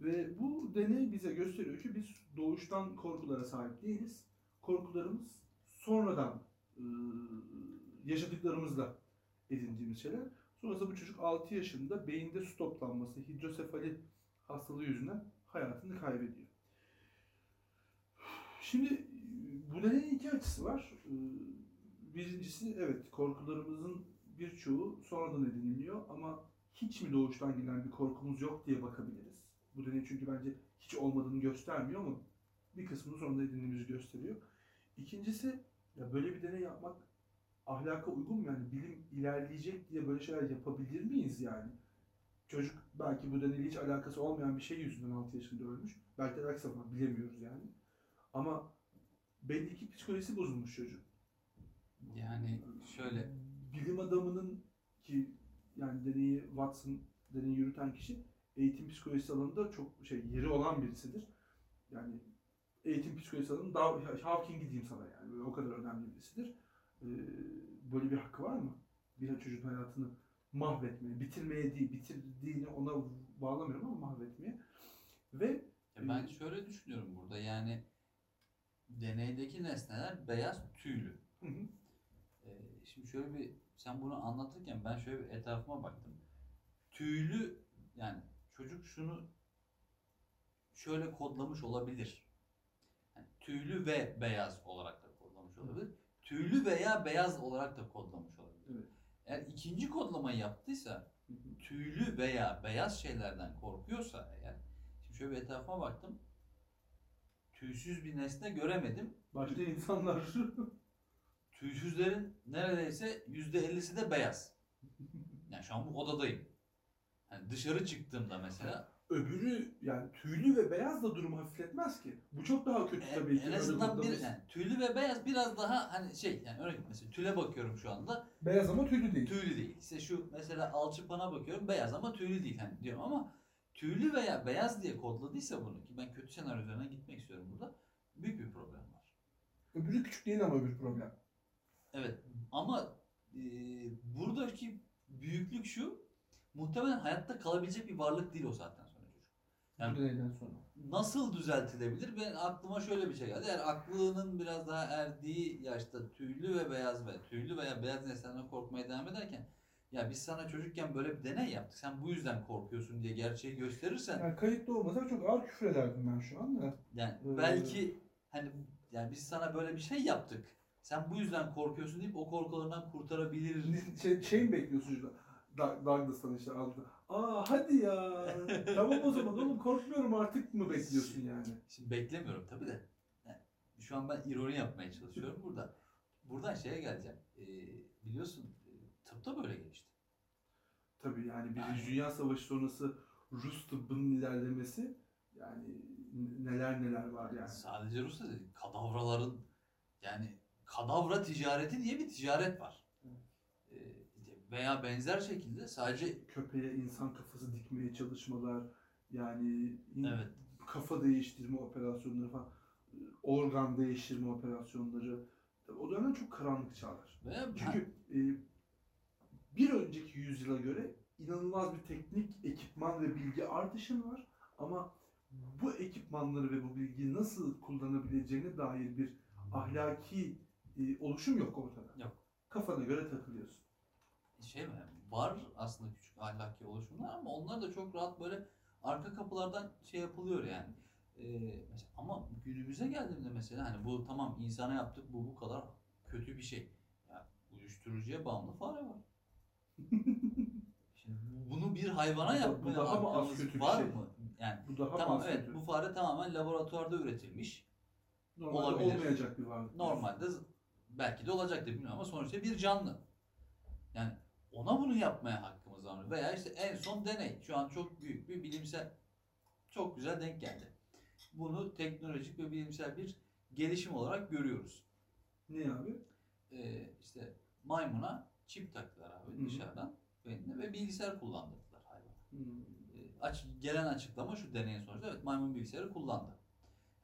Speaker 1: Ve bu deney bize gösteriyor ki biz doğuştan korkulara sahip değiliz. Korkularımız sonradan e, yaşadıklarımızla edindiğimiz şeyler. Sonrasında bu çocuk 6 yaşında beyinde su toplanması, hidrosefali hastalığı yüzünden hayatını kaybediyor. Şimdi bu deneyin iki açısı var. Birincisi evet korkularımızın birçoğu sonradan ediniliyor ama hiç mi doğuştan gelen bir korkumuz yok diye bakabiliriz. Bu deney çünkü bence hiç olmadığını göstermiyor ama bir kısmını sonradan edindiğimizi gösteriyor. İkincisi ya böyle bir deney yapmak ahlaka uygun mu yani bilim ilerleyecek diye böyle şeyler yapabilir miyiz yani? Çocuk belki bu deneyle hiç alakası olmayan bir şey yüzünden 6 yaşında ölmüş. Belki alakası var bilemiyoruz yani. Ama belli ki psikolojisi bozulmuş çocuk.
Speaker 2: Yani şöyle
Speaker 1: bilim adamının ki yani deneyi Watson deneyi yürüten kişi eğitim psikolojisi alanında çok şey yeri olan birisidir. Yani eğitim psikolojisi alanında daha Hawking'i diyeyim sana yani böyle o kadar önemli birisidir. Ee, böyle bir hakkı var mı? Bir çocuğun hayatını mahvetmeye, bitirmeye değil, bitirdiğini ona bağlamıyorum ama mahvetmeye. Ve
Speaker 2: Ya ben şöyle düşünüyorum burada yani deneydeki nesneler beyaz tüylü.
Speaker 1: hı hı,
Speaker 2: Ee, şimdi şöyle bir sen bunu anlatırken ben şöyle bir etrafıma baktım. Tüylü yani çocuk şunu şöyle kodlamış olabilir. Yani tüylü ve beyaz olarak da kodlamış olabilir. Tüylü veya beyaz olarak da kodlamış olabilir.
Speaker 1: Evet.
Speaker 2: Eğer ikinci kodlamayı yaptıysa tüylü veya beyaz şeylerden korkuyorsa eğer şimdi şöyle bir etrafıma baktım. Tüysüz bir nesne göremedim.
Speaker 1: başta insanlar
Speaker 2: Tüysüzlerin neredeyse yüzde ellisi de beyaz. Yani şu an bu odadayım. Yani dışarı çıktığımda mesela
Speaker 1: öbürü yani tüylü ve beyaz da durumu hafifletmez ki. Bu çok daha kötü
Speaker 2: en,
Speaker 1: tabii ki.
Speaker 2: en azından bir yani tüylü ve beyaz biraz daha hani şey yani örnek mesela tüle bakıyorum şu anda
Speaker 1: Beyaz ama tüylü değil.
Speaker 2: tüylü değil. İşte şu mesela alçıpana bakıyorum beyaz ama tüylü değil hani diyorum ama tüylü veya beyaz diye kodladıysa bunu ki ben kötü senaryo üzerine gitmek istiyorum burada büyük bir problem var.
Speaker 1: Öbürü küçük değil ama öbür problem.
Speaker 2: Evet ama e, buradaki büyüklük şu muhtemelen hayatta kalabilecek bir varlık değil o saatten sonra çocuk. Yani-
Speaker 1: Bu deneyden sonra.
Speaker 2: Nasıl düzeltilebilir? Ben aklıma şöyle bir şey geldi. Eğer aklının biraz daha erdiği yaşta tüylü ve beyaz ve tüylü veya beyaz nesnelerden korkmaya devam ederken ya biz sana çocukken böyle bir deney yaptık. Sen bu yüzden korkuyorsun diye gerçeği gösterirsen
Speaker 1: Yani kayıtlı olmasa çok ağır küfür ederdim ben şu anda.
Speaker 2: yani
Speaker 1: Ee,
Speaker 2: belki hani yani biz sana böyle bir şey yaptık. Sen bu yüzden korkuyorsun deyip o korkularından kurtarabiliriz.
Speaker 1: Şey, şey mi bekliyorsun şurada? Da- Douglas'tan işte aldı. Aa hadi ya. tamam o zaman oğlum korkmuyorum artık mı bekliyorsun yani?
Speaker 2: Şimdi beklemiyorum tabii de. Yani şu an ben ironi yapmaya çalışıyorum burada. Buradan şeye geleceğim. Ee, biliyorsun e, tıpta böyle gelişti.
Speaker 1: Tabii yani. Birinci Dünya Savaşı sonrası Rus tıbbının ilerlemesi yani neler neler var yani.
Speaker 2: Sadece Rusya değil, kadavraların yani kadavra ticareti diye bir ticaret var. Ee, veya benzer şekilde sadece
Speaker 1: Köpeğe insan kafası dikmeye çalışmalar yani
Speaker 2: evet
Speaker 1: kafa değiştirme operasyonları falan, organ değiştirme operasyonları, O dönemler çok karanlık çağlar.
Speaker 2: Ve ben-
Speaker 1: Çünkü e, bir önceki yüzyıla göre inanılmaz bir teknik ekipman ve bilgi artışın var. Ama bu ekipmanları ve bu bilgiyi nasıl kullanabileceğine dair bir ahlaki e, oluşum yok ortada.
Speaker 2: Yok.
Speaker 1: Kafana göre takılıyorsun.
Speaker 2: şey mi? Var aslında küçük ahlaki oluşumlar ama onlar da çok rahat böyle arka kapılardan şey yapılıyor yani. Ee, mesela, ama günümüze geldiğimde mesela hani bu tamam insana yaptık bu bu kadar kötü bir şey. Ya, uyuşturucuya bağımlı fare var. Şimdi bu- bunu bir hayvana yapmaya hakkımız var
Speaker 1: şey?
Speaker 2: mı? Yani
Speaker 1: Bu daha
Speaker 2: tamam evet
Speaker 1: kötü.
Speaker 2: bu fare tamamen laboratuvarda üretilmiş.
Speaker 1: Normalde
Speaker 2: olabilir.
Speaker 1: olmayacak bir varlık.
Speaker 2: Normalde belki de olacaktır bilmiyorum ama sonuçta bir canlı. Yani ona bunu yapmaya hakkımız var? Veya işte en son deney. Şu an çok büyük bir bilimsel, çok güzel denk geldi. Bunu teknolojik ve bilimsel bir gelişim olarak görüyoruz.
Speaker 1: Ne abi?
Speaker 2: Ee, işte maymuna çip taktılar abi
Speaker 1: Hı hı.
Speaker 2: dışarıdan beynine ve bilgisayar kullandırdılar hayvana.
Speaker 1: Hmm.
Speaker 2: E, aç, gelen açıklama şu deneyin sonucunda evet maymun bilgisayarı kullandı.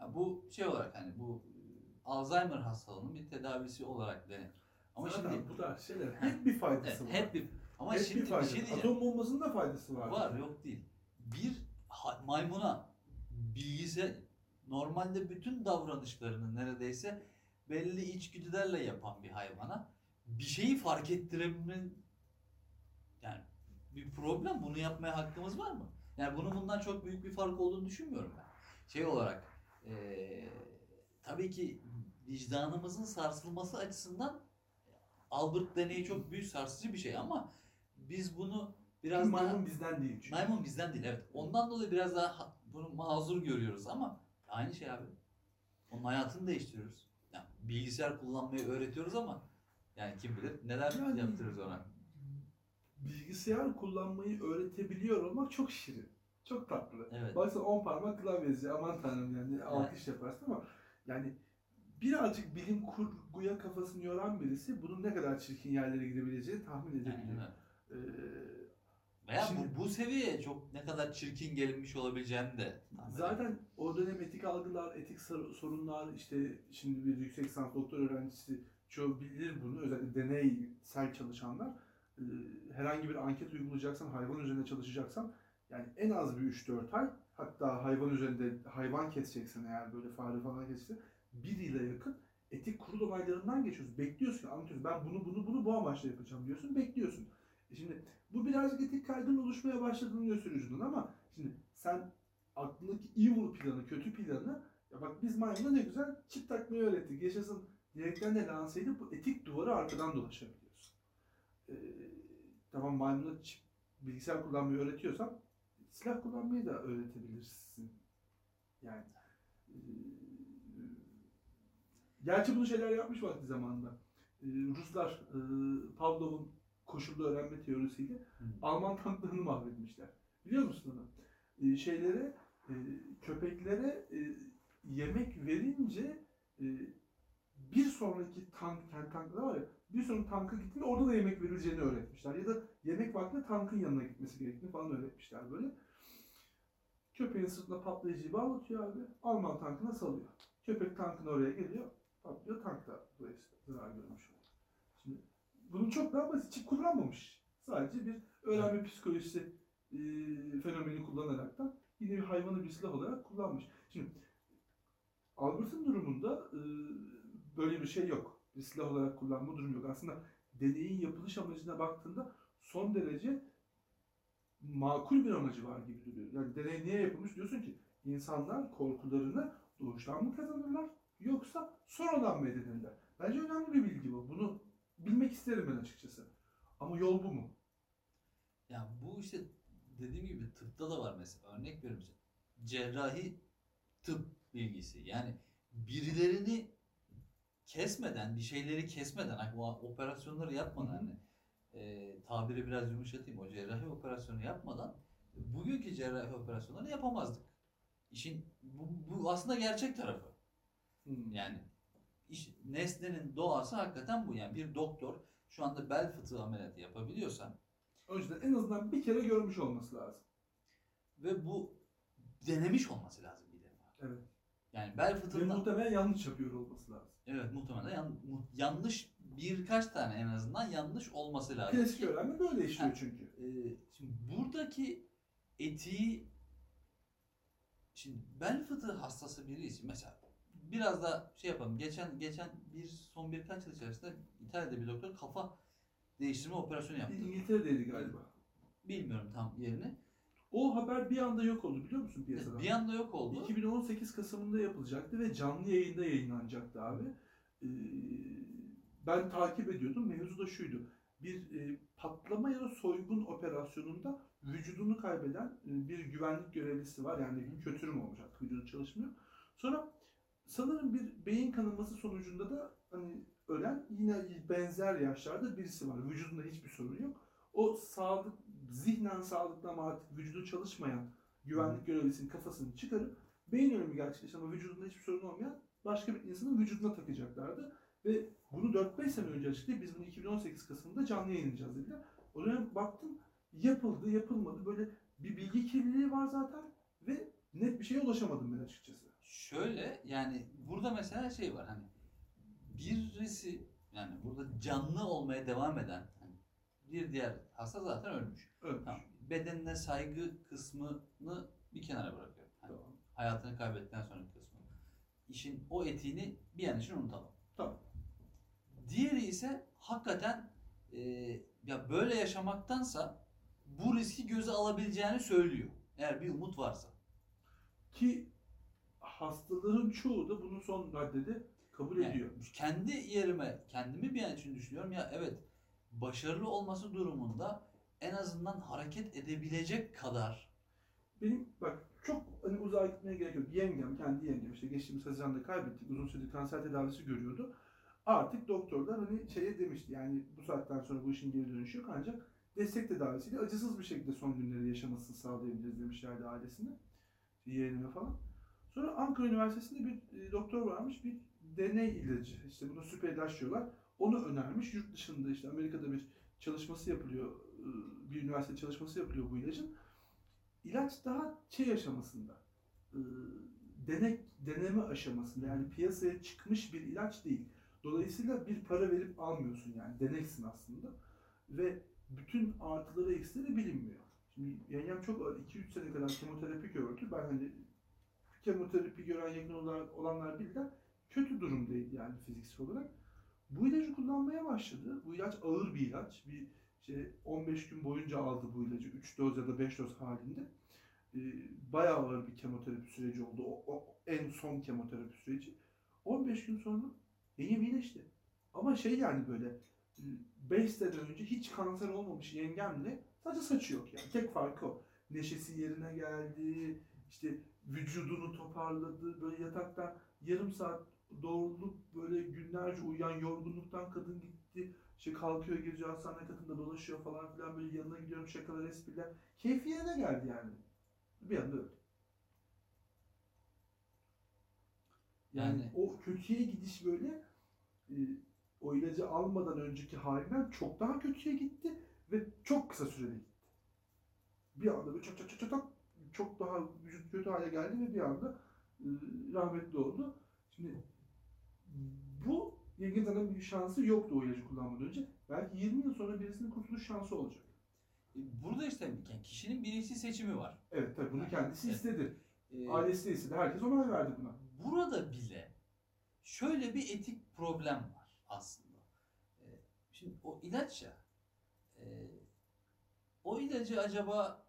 Speaker 2: Ya bu şey olarak hani bu Alzheimer hastalığının bir tedavisi olarak denir. Ama
Speaker 1: Zaten
Speaker 2: şimdi
Speaker 1: bu tarz şeyler hep bir faydası
Speaker 2: evet,
Speaker 1: var.
Speaker 2: hep bir ama
Speaker 1: Hep
Speaker 2: şimdi
Speaker 1: bir
Speaker 2: bir,
Speaker 1: faydası.
Speaker 2: şey diyeceğim.
Speaker 1: Atom bombasının da faydası var.
Speaker 2: Var yok değil. Bir maymuna bilgisayar normalde bütün davranışlarını neredeyse belli içgüdülerle yapan bir hayvana bir şeyi fark ettirebilmenin yani bir problem bunu yapmaya hakkımız var mı? Yani bunun bundan çok büyük bir fark olduğunu düşünmüyorum ben. Şey olarak eee, tabii ki vicdanımızın sarsılması açısından Albert deneyi çok büyük sarsıcı bir şey ama biz bunu biraz
Speaker 1: Çünkü
Speaker 2: daha
Speaker 1: maymun bizden değil çünkü.
Speaker 2: Maymun bizden değil evet. Ondan dolayı biraz daha ha- bunu mazur görüyoruz ama aynı şey abi. Onun hayatını değiştiriyoruz. Yani bilgisayar kullanmayı öğretiyoruz ama yani kim bilir neler
Speaker 1: Yani-
Speaker 2: yaptırırız ona.
Speaker 1: Bilgisayar kullanmayı öğretebiliyor olmak çok şirin. Çok tatlı.
Speaker 2: Evet.
Speaker 1: Baksana 10 parmak klavyesi aman tanrım yani alkış yaparsın ama yani birazcık bilim kurguya kafasını yoran birisi bunun ne kadar çirkin yerlere gidebileceğini tahmin
Speaker 2: Yani,
Speaker 1: edebilir.
Speaker 2: evet.
Speaker 1: Ee,
Speaker 2: Veya
Speaker 1: Şimdi-
Speaker 2: bu, bu seviyeye çok ne kadar çirkin gelinmiş olabileceğini de tahmin
Speaker 1: Zaten o dönem etik algılar, etik sor- sorunlar işte şimdi bir yüksek lisans doktor öğrencisi çoğu bilir bunu. Özellikle deneysel çalışanlar e, herhangi bir anket uygulayacaksan, hayvan üzerinde çalışacaksan yani en az bir 3-4 ay hatta hayvan üzerinde hayvan keseceksen eğer böyle fare falan keseceksen bir yıla yakın etik kurul onaylarından geçiyorsun. Bekliyorsun, anlatıyorsun. Ben bunu bunu bunu bu amaçla yapacağım diyorsun. Bekliyorsun. E şimdi bu birazcık etik kaygının oluşmaya başladığını gösteriyor ucundan ama şimdi sen aklındaki evil planı, kötü planı ya bak biz maymuna ne güzel çip takmayı öğrettik. Yaşasın diyerekten de lanse edip bu etik duvarı arkadan dolaşabiliyorsun. Ee, tamam maymuna çip, bilgisayar kullanmayı öğretiyorsan silah kullanmayı da öğretebilirsin. Yani e, gerçi bunu şeyler yapmış vakti zamanında. Ee, Ruslar e, Pavlov'un koşullu öğrenme teorisiyle
Speaker 2: Hı.
Speaker 1: Alman tanklarını mahvetmişler. Biliyor musun onu? Ee, şeylere, e, köpeklere e, yemek verince e, bir sonraki tank, yani tanklar var ya, bir sonraki tanka gittiğinde orada da yemek verileceğini öğretmişler. Ya da yemek vaktinde tankın yanına gitmesi gerektiğini falan öğretmişler böyle. Köpeğin sırtına patlayıcıyı bağlatıyor abi. Alman tankına salıyor. Köpek tankın oraya geliyor. Patlıyor. Tank da dolayısıyla zarar görmüş oluyor. Şimdi bunun çok daha basit. Çip kullanmamış. Sadece bir öğrenme psikolojisi e, fenomeni kullanaraktan yine bir hayvanı bir silah olarak kullanmış. Şimdi Albert'ın durumunda e, böyle bir şey yok. Bir silah olarak kullanma durumu yok. Aslında deneyin yapılış amacına baktığında son derece makul bir amacı var gibi duruyor. Yani deney niye yapılmış diyorsun ki insanlar korkularını doğuştan mı kazanırlar yoksa sonradan mı edinirler? Bence önemli bir bilgi bu. Bunu bilmek isterim ben açıkçası. Ama yol bu mu?
Speaker 2: Ya bu işte dediğim gibi tıpta da var mesela. Örnek veriyorum. Cerrahi tıp bilgisi. Yani birilerini kesmeden, bir şeyleri kesmeden, hani o operasyonları yapmadan hani e, tabiri biraz yumuşatayım. O cerrahi operasyonu yapmadan bugünkü cerrahi operasyonları yapamazdık. İşin bu, bu aslında gerçek tarafı.
Speaker 1: Hmm.
Speaker 2: Yani iş, nesnenin doğası hakikaten bu. Yani bir doktor şu anda bel fıtığı ameliyatı yapabiliyorsa
Speaker 1: O yüzden en azından bir kere görmüş olması lazım.
Speaker 2: ve bu denemiş olması lazım bir defa.
Speaker 1: Evet.
Speaker 2: Yani bel
Speaker 1: Ve
Speaker 2: fıtığında
Speaker 1: muhtemelen yanlış yapıyor olması lazım.
Speaker 2: evet muhtemelen yan- yanlış birkaç tane en azından yanlış olması lazım.
Speaker 1: Klasik öğrenme böyle işliyor
Speaker 2: Ha.
Speaker 1: çünkü.
Speaker 2: Ee, şimdi buradaki etiği şimdi bel fıtığı hastası biri için mesela biraz da şey yapalım. Geçen geçen bir son birkaç yıl içerisinde İtalya'da bir doktor kafa değiştirme operasyonu yaptı.
Speaker 1: İngiltere'deydi galiba.
Speaker 2: Bilmiyorum tam yerini.
Speaker 1: O haber bir anda yok oldu biliyor musun piyasadan?
Speaker 2: Bir anda yok oldu.
Speaker 1: 2018 Kasım'ında yapılacaktı ve canlı yayında yayınlanacaktı abi. Ee, ben takip ediyordum. Mevzu da şuydu. Bir e, patlama ya da soygun operasyonunda vücudunu kaybeden e, bir güvenlik görevlisi var. Yani kötürüm olmuş artık vücudu çalışmıyor. Sonra sanırım bir beyin kanaması sonucunda da hani ölen yine benzer yaşlarda birisi var. Vücudunda hiçbir sorun yok. O sağlık, zihnen sağlıklı ama artık vücudu çalışmayan güvenlik görevlisinin kafasını çıkarıp beyin ölümü gerçekleşen ama vücudunda hiçbir sorun olmayan başka bir insanın vücuduna takacaklardı. Ve bunu 4-5 sene önce açıklayıp biz bunu 2018 Kasım'da canlı yayınlayacağız dediler. O dönem baktım yapıldı yapılmadı böyle bir bilgi kirliliği var zaten ve net bir şeye ulaşamadım ben açıkçası.
Speaker 2: Şöyle yani burada mesela şey var hani birisi yani burada canlı olmaya devam eden hani bir diğer hasta zaten ölmüş.
Speaker 1: Ölmüş.
Speaker 2: Tamam. Bedenine saygı kısmını bir kenara bırakıyorum. Hani
Speaker 1: Tamam.
Speaker 2: hayatını kaybettikten sonraki kısmı. İşin o etiğini bir an için unutalım.
Speaker 1: Tamam.
Speaker 2: Diğeri ise hakikaten e, ya böyle yaşamaktansa bu riski göze alabileceğini söylüyor. Eğer bir umut varsa.
Speaker 1: Ki hastaların çoğu da bunu son raddede kabul
Speaker 2: Yani
Speaker 1: ediyor.
Speaker 2: kendi yerime, kendimi bir an için düşünüyorum. Ya evet başarılı olması durumunda en azından hareket edebilecek kadar
Speaker 1: Benim bak çok hani uzağa gitmeye gerek yok. Yengem, kendi yengem işte geçtiğimiz Haziran'da kaybettik. Uzun süredir kanser tedavisi görüyordu. Artık doktorlar hani şeye demişti yani bu saatten sonra bu işin geri dönüşü yok ancak destek tedavisiyle acısız bir şekilde son günleri yaşamasını sağlayabiliriz demişlerdi ailesine. Yeğenime falan. Sonra Ankara Üniversitesi'nde bir e, doktor varmış bir deney ilacı. İşte bunu süper diyorlar. Onu önermiş. Yurt dışında işte Amerika'da bir çalışması yapılıyor. e, Bir üniversite çalışması yapılıyor bu ilacın ilaç daha şey aşamasında, e, denek, deneme aşamasında yani piyasaya çıkmış bir ilaç değil. Dolayısıyla bir para verip almıyorsun yani deneksin aslında ve bütün artıları eksileri bilinmiyor. Şimdi yengem çok ağır, 2-3 sene kadar kemoterapi gördü. Ben hani kemoterapi gören yakın olan- olanlar bilirler. Kötü durumdaydı yani fiziksel olarak. Bu ilacı kullanmaya başladı. Bu ilaç ağır bir ilaç. Bir işte 15 gün boyunca aldı bu ilacı 3 doz ya da 5 doz halinde. Ee, bayağı ağır bir kemoterapi süreci oldu. O, o en son kemoterapi süreci. 15 gün sonra yengem iyileşti. Ama şey yani böyle 5 sene önce hiç kanser olmamış yengemle sadece saçı yok yani. Tek farkı o. Neşesi yerine geldi. işte vücudunu toparladı. Böyle yataktan yarım saat doğrulup böyle günlerce uyuyan yorgunluktan kadın gitti. İşte kalkıyor geziyor hastane katında dolaşıyor falan filan böyle yanına gidiyorum şakalar espriler. Keyfi yerine geldi yani. Bir anda öldü. Yani,
Speaker 2: Yani-
Speaker 1: o kötüye gidiş böyle e, o ilacı almadan önceki halinden çok daha kötüye gitti ve çok kısa sürede gitti. Bir anda böyle çat çat çat çat çok daha vücut kötü hale geldi ve bir anda e, rahmetli oldu. Şimdi bu Yengin Hanım'ın bir şansı yoktu o ilacı kullanmadan önce. Belki 20 yıl sonra birisinin kurtuluş şansı olacak.
Speaker 2: E, burada işte yani kişinin bilinçli seçimi var.
Speaker 1: Evet tabii bunu kendisi
Speaker 2: Evet.
Speaker 1: istedi.
Speaker 2: E,
Speaker 1: Ailesi de istedi. Herkes onay verdi buna.
Speaker 2: burada bile şöyle bir etik problem var aslında. Şimdi o ilaç ya o ilacı acaba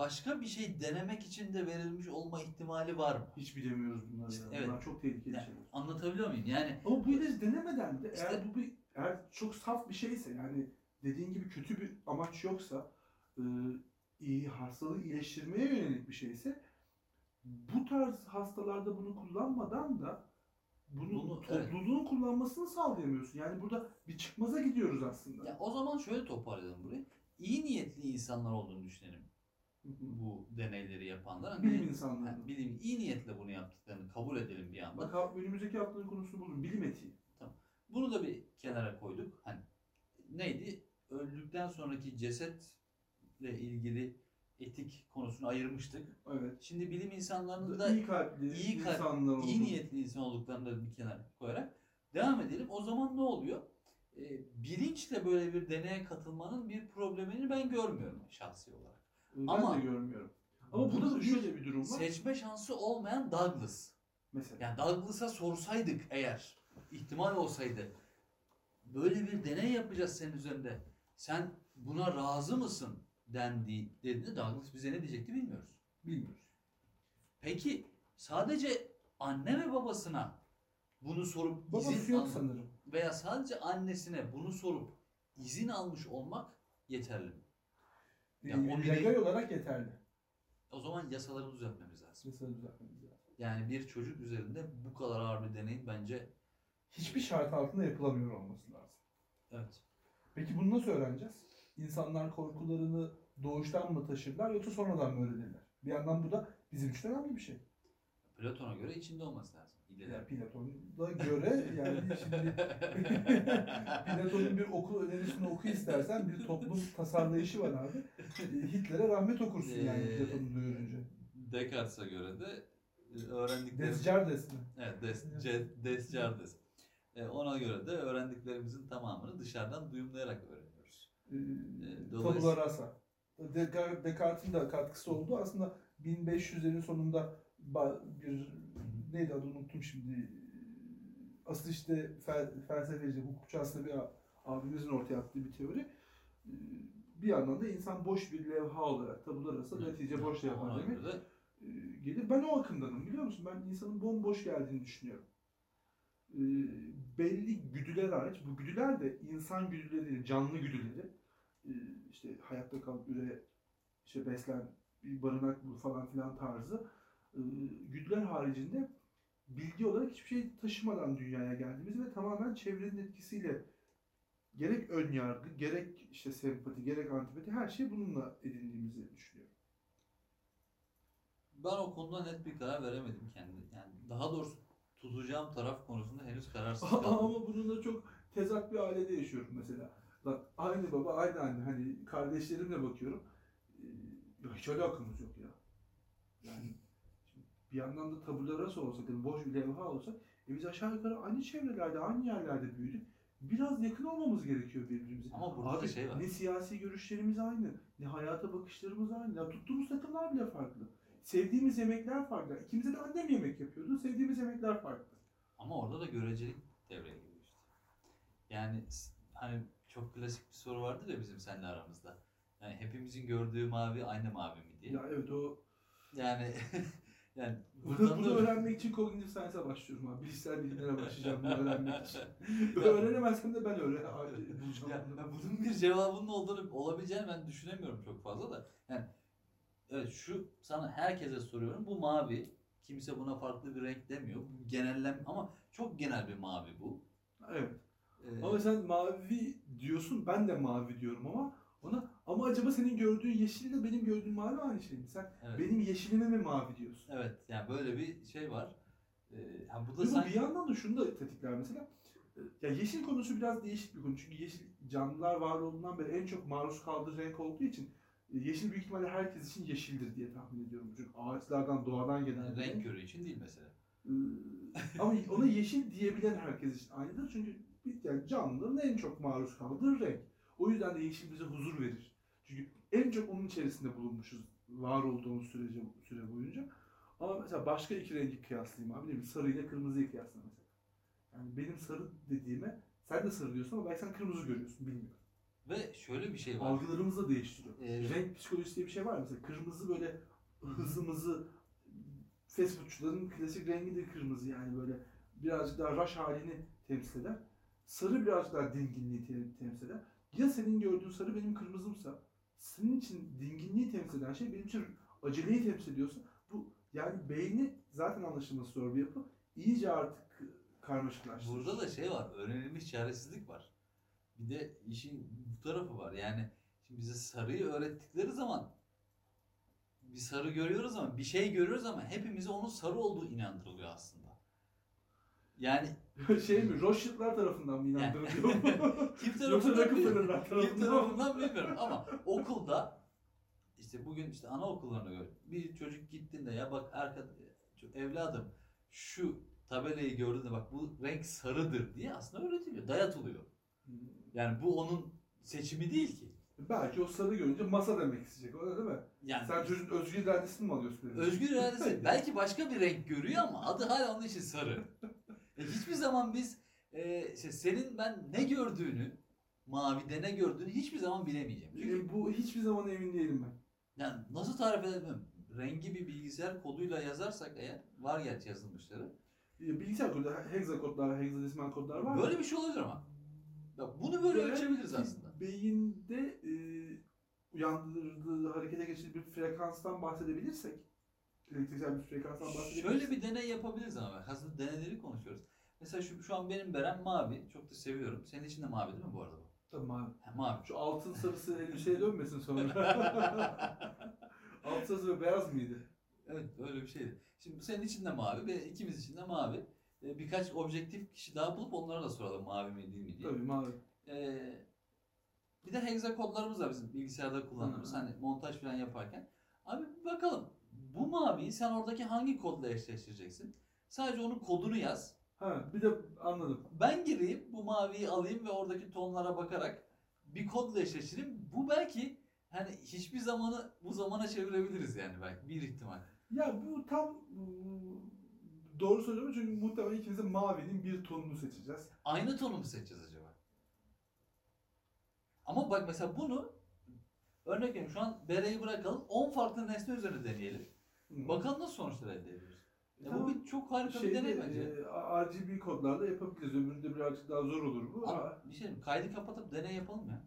Speaker 2: başka bir şey denemek için de verilmiş olma ihtimali var mı?
Speaker 1: Hiç bilemiyoruz bunları.
Speaker 2: İşte
Speaker 1: ya.
Speaker 2: evet.
Speaker 1: Bunlar çok tehlikeli
Speaker 2: Yani
Speaker 1: şeyler.
Speaker 2: anlatabiliyor muyum? Yani
Speaker 1: Ama bu ilacı denemeden de
Speaker 2: İşte-
Speaker 1: eğer bu bir eğer çok saf bir şeyse yani dediğin gibi kötü bir amaç yoksa e, iyi hastalığı iyileştirmeye yönelik bir şeyse bu tarz hastalarda bunu kullanmadan da bunu,
Speaker 2: Bunu- evet.
Speaker 1: topluluğun kullanmasını sağlayamıyorsun. Yani burada bir çıkmaza gidiyoruz aslında.
Speaker 2: ya o zaman şöyle toparlayalım burayı. İyi niyetli insanlar olduğunu düşünelim. Bu deneyleri yapanlar. Hani
Speaker 1: Bilim
Speaker 2: yani
Speaker 1: insanları.
Speaker 2: bilim iyi niyetle bunu yaptıklarını kabul edelim bir anda.
Speaker 1: Bak önümüzdeki haftanın konusunu buldum. Bilim etiği.
Speaker 2: Bunu da bir kenara koyduk. Hani neydi? Öldükten sonraki cesetle ilgili etik konusunu ayırmıştık.
Speaker 1: Evet.
Speaker 2: Şimdi bilim insanlarının da
Speaker 1: iyi kalpli
Speaker 2: iyi kalp-
Speaker 1: insanlar oldu.
Speaker 2: iyi niyetli insan olduklarını da bir kenara koyarak devam edelim. O zaman ne oluyor? Ee, bilinçle böyle bir deneye katılmanın bir problemini ben görmüyorum şahsi olarak.
Speaker 1: Ben
Speaker 2: Ama-
Speaker 1: de görmüyorum. Ama burada da şöyle bir durum var.
Speaker 2: Seçme şansı olmayan Douglas.
Speaker 1: Mesela.
Speaker 2: Yani Douglas'a sorsaydık eğer ihtimal olsaydı böyle bir deney yapacağız senin üzerinde. Sen buna razı mısın dendi dediğinde Douglas bize ne diyecekti bilmiyoruz.
Speaker 1: Bilmiyoruz.
Speaker 2: Peki sadece anne ve babasına bunu sorup
Speaker 1: Babası
Speaker 2: izin
Speaker 1: yok
Speaker 2: almak
Speaker 1: sanırım.
Speaker 2: veya sadece annesine bunu sorup izin almış olmak yeterli mi? Ya
Speaker 1: Ee,
Speaker 2: o birey-
Speaker 1: legal olarak yeterli.
Speaker 2: O zaman yasaları düzeltmemiz lazım.
Speaker 1: Mesela düzeltmemiz lazım.
Speaker 2: Yani bir çocuk üzerinde bu kadar ağır bir deneyin bence
Speaker 1: Hiçbir şart altında yapılamıyor olması lazım.
Speaker 2: evet.
Speaker 1: Peki bunu nasıl öğreneceğiz? İnsanlar korkularını doğuştan mı taşırlar yoksa sonradan mı öğrenirler? Bir yandan bu da bizim için önemli bir şey.
Speaker 2: Platon'a göre içinde olması
Speaker 1: Yani Platon'a göre yani şimdi Platon'un bir okul önerisini oku istersen bir toplum tasarlayışı var abi. Hitler'e rahmet okursun yani
Speaker 2: Ee,
Speaker 1: Platon'u duyurunca.
Speaker 2: Descartes'e göre de e, öğrendiklerimiz...
Speaker 1: Descartes mi?
Speaker 2: Evet, Des, Descartes. E, ona göre de öğrendiklerimizin tamamını dışarıdan duyumlayarak öğreniyoruz.
Speaker 1: Ee,
Speaker 2: dolayısıyla-
Speaker 1: Tabula rasa. Descartes- Descartes'in de katkısı oldu. Aslında 1500'lerin sonunda bir neydi adı unuttum şimdi. Asıl işte fel, felsefeci, hukukçu aslında bir abimizin ortaya attığı bir teori. Ee, Bir yandan da insan boş bir levha olarak tabula rasa netice boş levha demek
Speaker 2: göre de
Speaker 1: e, gelir. Ben o akımdanım biliyor musun? Ben insanın bomboş geldiğini düşünüyorum. E, belli güdüler hariç, bu güdüler de insan güdüleri değil, canlı güdüleri. E, işte hayatta kal, üre, işte beslen, bir barınak bul falan filan tarzı. Güdüler haricinde bilgi olarak hiçbir şey taşımadan dünyaya geldiğimiz ve tamamen çevrenin etkisiyle gerek ön yargı, gerek işte sempati, gerek antipati her şey bununla edindiğimizi düşünüyorum.
Speaker 2: ben o konuda net bir karar veremedim kendi. Yani daha doğrusu tutacağım taraf konusunda henüz kararsız kaldım.
Speaker 1: Ama bununla çok tezat bir ailede yaşıyorum mesela. Bak aynı baba aynı anne hani kardeşlerimle bakıyorum. Ee, ya hiç alakamız yok ya. Yani bir yandan da tabula rasa olsak yani boş bir levha olsak e biz aşağı yukarı aynı çevrelerde aynı yerlerde büyüdük. Biraz yakın olmamız gerekiyor birbirimize.
Speaker 2: Ama burada
Speaker 1: Abi
Speaker 2: da şey var.
Speaker 1: ne siyasi görüşlerimiz aynı, ne hayata bakışlarımız aynı. Ya tuttuğumuz takımlar bile farklı. Sevdiğimiz yemekler farklı. İkimize de annem yemek yapıyordu. Sevdiğimiz yemekler farklı.
Speaker 2: Ama orada da görecelik devreye giriyor işte. Yani hani çok klasik bir soru vardır ya bizim seninle aramızda. Yani hepimizin gördüğü mavi aynı mavi mi diye.
Speaker 1: Ya evet o
Speaker 2: Yani yani buradan
Speaker 1: bunu
Speaker 2: da
Speaker 1: öğrenmek için kognitif science'a başlıyorum abi. Bilişsel bilimlere başlayacağım bunu öğrenmek için. Öğrenemezsem de ben öyle bulacağım.
Speaker 2: Ya,
Speaker 1: bunu.
Speaker 2: ya bunun bir cevabının olduğunu olabileceğini ben düşünemiyorum çok fazla da. Yani evet şu sana herkese soruyorum. Bu mavi. Kimse buna farklı bir renk demiyor. Bu genellem ama çok genel bir mavi bu.
Speaker 1: Evet.
Speaker 2: Ee,
Speaker 1: Ama sen mavi diyorsun, ben de mavi diyorum ama ona ama acaba senin gördüğün yeşille benim gördüğüm mavi aynı şey mi? Sen
Speaker 2: evet.
Speaker 1: benim yeşilime mi mavi diyorsun?
Speaker 2: Evet yani böyle bir şey var. Ee, ha bu da sanki
Speaker 1: bir yandan da şunu da tetikler mesela. Ya yeşil konusu biraz değişik bir konu. Çünkü yeşil canlılar var olduğundan beri en çok maruz kaldığı renk olduğu için e, yeşil büyük ihtimalle herkes için yeşildir diye tahmin ediyorum. Çünkü ağaçlardan, doğadan gelen
Speaker 2: yani
Speaker 1: bir
Speaker 2: renk körü için değil mesela.
Speaker 1: Ee, Ama ona yeşil diyebilen herkes için aynıdır. Çünkü bir- yani canlıların en çok maruz kaldığı renk. O yüzden de yeşil bize huzur verir. Çünkü en çok onun içerisinde bulunmuşuz var olduğumuz sürece süre boyunca. Ama mesela başka iki rengi kıyaslayayım abi. Ne bileyim sarı ile kırmızıyı kıyasla mesela. Yani benim sarı dediğime sen de sarı diyorsun ama belki sen kırmızı görüyorsun bilmiyorum.
Speaker 2: Ve şöyle bir şey var.
Speaker 1: Algılarımızı da değiştiriyor.
Speaker 2: Ee,
Speaker 1: Renk psikolojisi diye bir şey var ya, mesela kırmızı böyle hızımızı fast foodçuların klasik rengidir kırmızı yani böyle birazcık daha rush halini temsil eder. Sarı birazcık daha dinginliği te- temsil eder. Ya senin gördüğün sarı benim kırmızımsa senin için dinginliği temsil eden şey benim için aceleyi temsil ediyorsa bu yani beyni zaten anlaşılması zor bir yapı. İyice artık karmaşıklaştırır.
Speaker 2: Burada da şey var. Öğrenilmiş çaresizlik var. Bir de işin bu tarafı var. Yani şimdi bize sarıyı öğrettikleri zaman bir sarı görüyoruz ama bir şey görüyoruz ama hepimize onun sarı olduğu inandırılıyor aslında. Yani
Speaker 1: şey mi Rothschild'lar tarafından mı inandırılıyor
Speaker 2: kim tarafından,
Speaker 1: Rockefeller'lar
Speaker 2: kim
Speaker 1: tarafından
Speaker 2: bilmiyorum ama okulda işte bugün işte anaokullarına göre bir çocuk gittiğinde ya bak arka evladım şu tabelayı gördüğünde bak bu renk sarıdır diye aslında öğretiliyor, dayatılıyor. Yani bu onun seçimi değil ki.
Speaker 1: Belki o sarı görünce masa demek isteyecek öyle değil mi?
Speaker 2: Yani
Speaker 1: Sen çocuğun özgür iradesini mi alıyorsun?
Speaker 2: özgür iradesi belki başka bir renk görüyor ama adı hala onun için sarı. E hiçbir zaman biz e, işte senin ben ne gördüğünü mavide ne gördüğünü hiçbir zaman bilemeyeceğim. Çünkü
Speaker 1: E, bu hiçbir zaman emin değilim ben.
Speaker 2: yani nasıl tarif edemem? Rengi bir bilgisayar koduyla yazarsak eğer var gerçi yazılmışları.
Speaker 1: E, Bilgisayar kodu, hexakodlar, hexadesimal kodlar var.
Speaker 2: Böyle bir şey olabilir ama. Bak bunu böyle
Speaker 1: Böyle
Speaker 2: ölçebiliriz aslında.
Speaker 1: Beyinde e, uyandırdığı, harekete geçirdiği bir frekanstan bahsedebilirsek, elektriksel bir frekanstan bahsedebilirsek.
Speaker 2: Şöyle bir deney yapabiliriz ama hazır deneyleri konuşuyoruz. Mesela şu, şu an benim berem mavi. Çok da seviyorum. Senin için de mavi değil mi bu arada bu?
Speaker 1: Tamam.
Speaker 2: Ha, mavi.
Speaker 1: Şu altın sarısı elbiseye dönmesin sonra. altın sarısı ve beyaz mıydı?
Speaker 2: Evet öyle bir şeydi. Şimdi senin için de mavi ve ikimiz için de mavi. Ee, birkaç objektif kişi daha bulup onlara da soralım mavi mi değil mi diye.
Speaker 1: Tabii mavi.
Speaker 2: Ee, bir de hexa kodlarımız var bizim bilgisayarda kullandığımız
Speaker 1: Hı.
Speaker 2: hani montaj falan yaparken. Abi bakalım bu maviyi sen oradaki hangi kodla eşleştireceksin? Sadece onun kodunu yaz.
Speaker 1: Ha bir de anladım.
Speaker 2: Ben gireyim bu maviyi alayım ve oradaki tonlara bakarak bir kodla eşleştireyim. Bu belki hani hiçbir zamanı bu zamana çevirebiliriz yani belki bir ihtimal.
Speaker 1: Ya bu tam doğru söylüyorum çünkü muhtemelen ikimiz de mavinin bir tonunu seçeceğiz.
Speaker 2: Aynı tonu mu seçeceğiz acaba? Ama bak mesela bunu örnek veriyorum şu an bereyi bırakalım 10 farklı nesne üzerine deneyelim.
Speaker 1: Hı.
Speaker 2: Bakalım nasıl sonuçlar elde ediyoruz. Ya
Speaker 1: Tamam.
Speaker 2: bu bir çok harika bir
Speaker 1: Şeyde,
Speaker 2: deney bence.
Speaker 1: e, RGB kodlarla yapabiliriz. Öbüründe birazcık daha zor olur bu.
Speaker 2: Ama
Speaker 1: Ama
Speaker 2: bir şey diyeyim, kaydı kapatıp deney yapalım ya.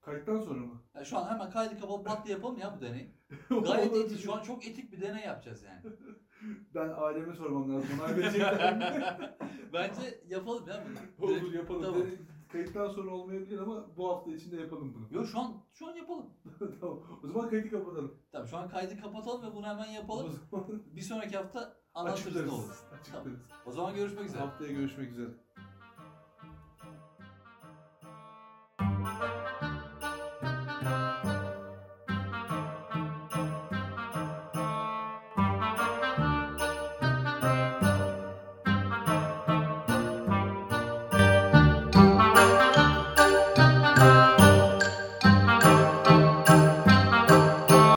Speaker 1: kayıttan sonra mı?
Speaker 2: ya. Şu an hemen kaydı kapatıp pat diye yapalım ya bu deneyi. Gayet etik. Şu an çok etik bir deney yapacağız yani.
Speaker 1: Ben aileme sormam lazım. Onlar verecekler mi?
Speaker 2: Bence yapalım ya bunu.
Speaker 1: Olur yapalım.
Speaker 2: Tamam.
Speaker 1: Kayıttan sonra olmayabilir ama bu hafta içinde yapalım bunu.
Speaker 2: Yok şu an şu an yapalım.
Speaker 1: tamam. O zaman kaydı kapatalım.
Speaker 2: Tamam şu an kaydı kapatalım ve bunu hemen
Speaker 1: O
Speaker 2: yapalım.
Speaker 1: zaman
Speaker 2: Bir sonraki hafta anlatırız ne
Speaker 1: açıklarız.
Speaker 2: olur. Tamam.
Speaker 1: Açıklarız.
Speaker 2: O zaman görüşmek üzere.
Speaker 1: Haftaya görüşmek üzere.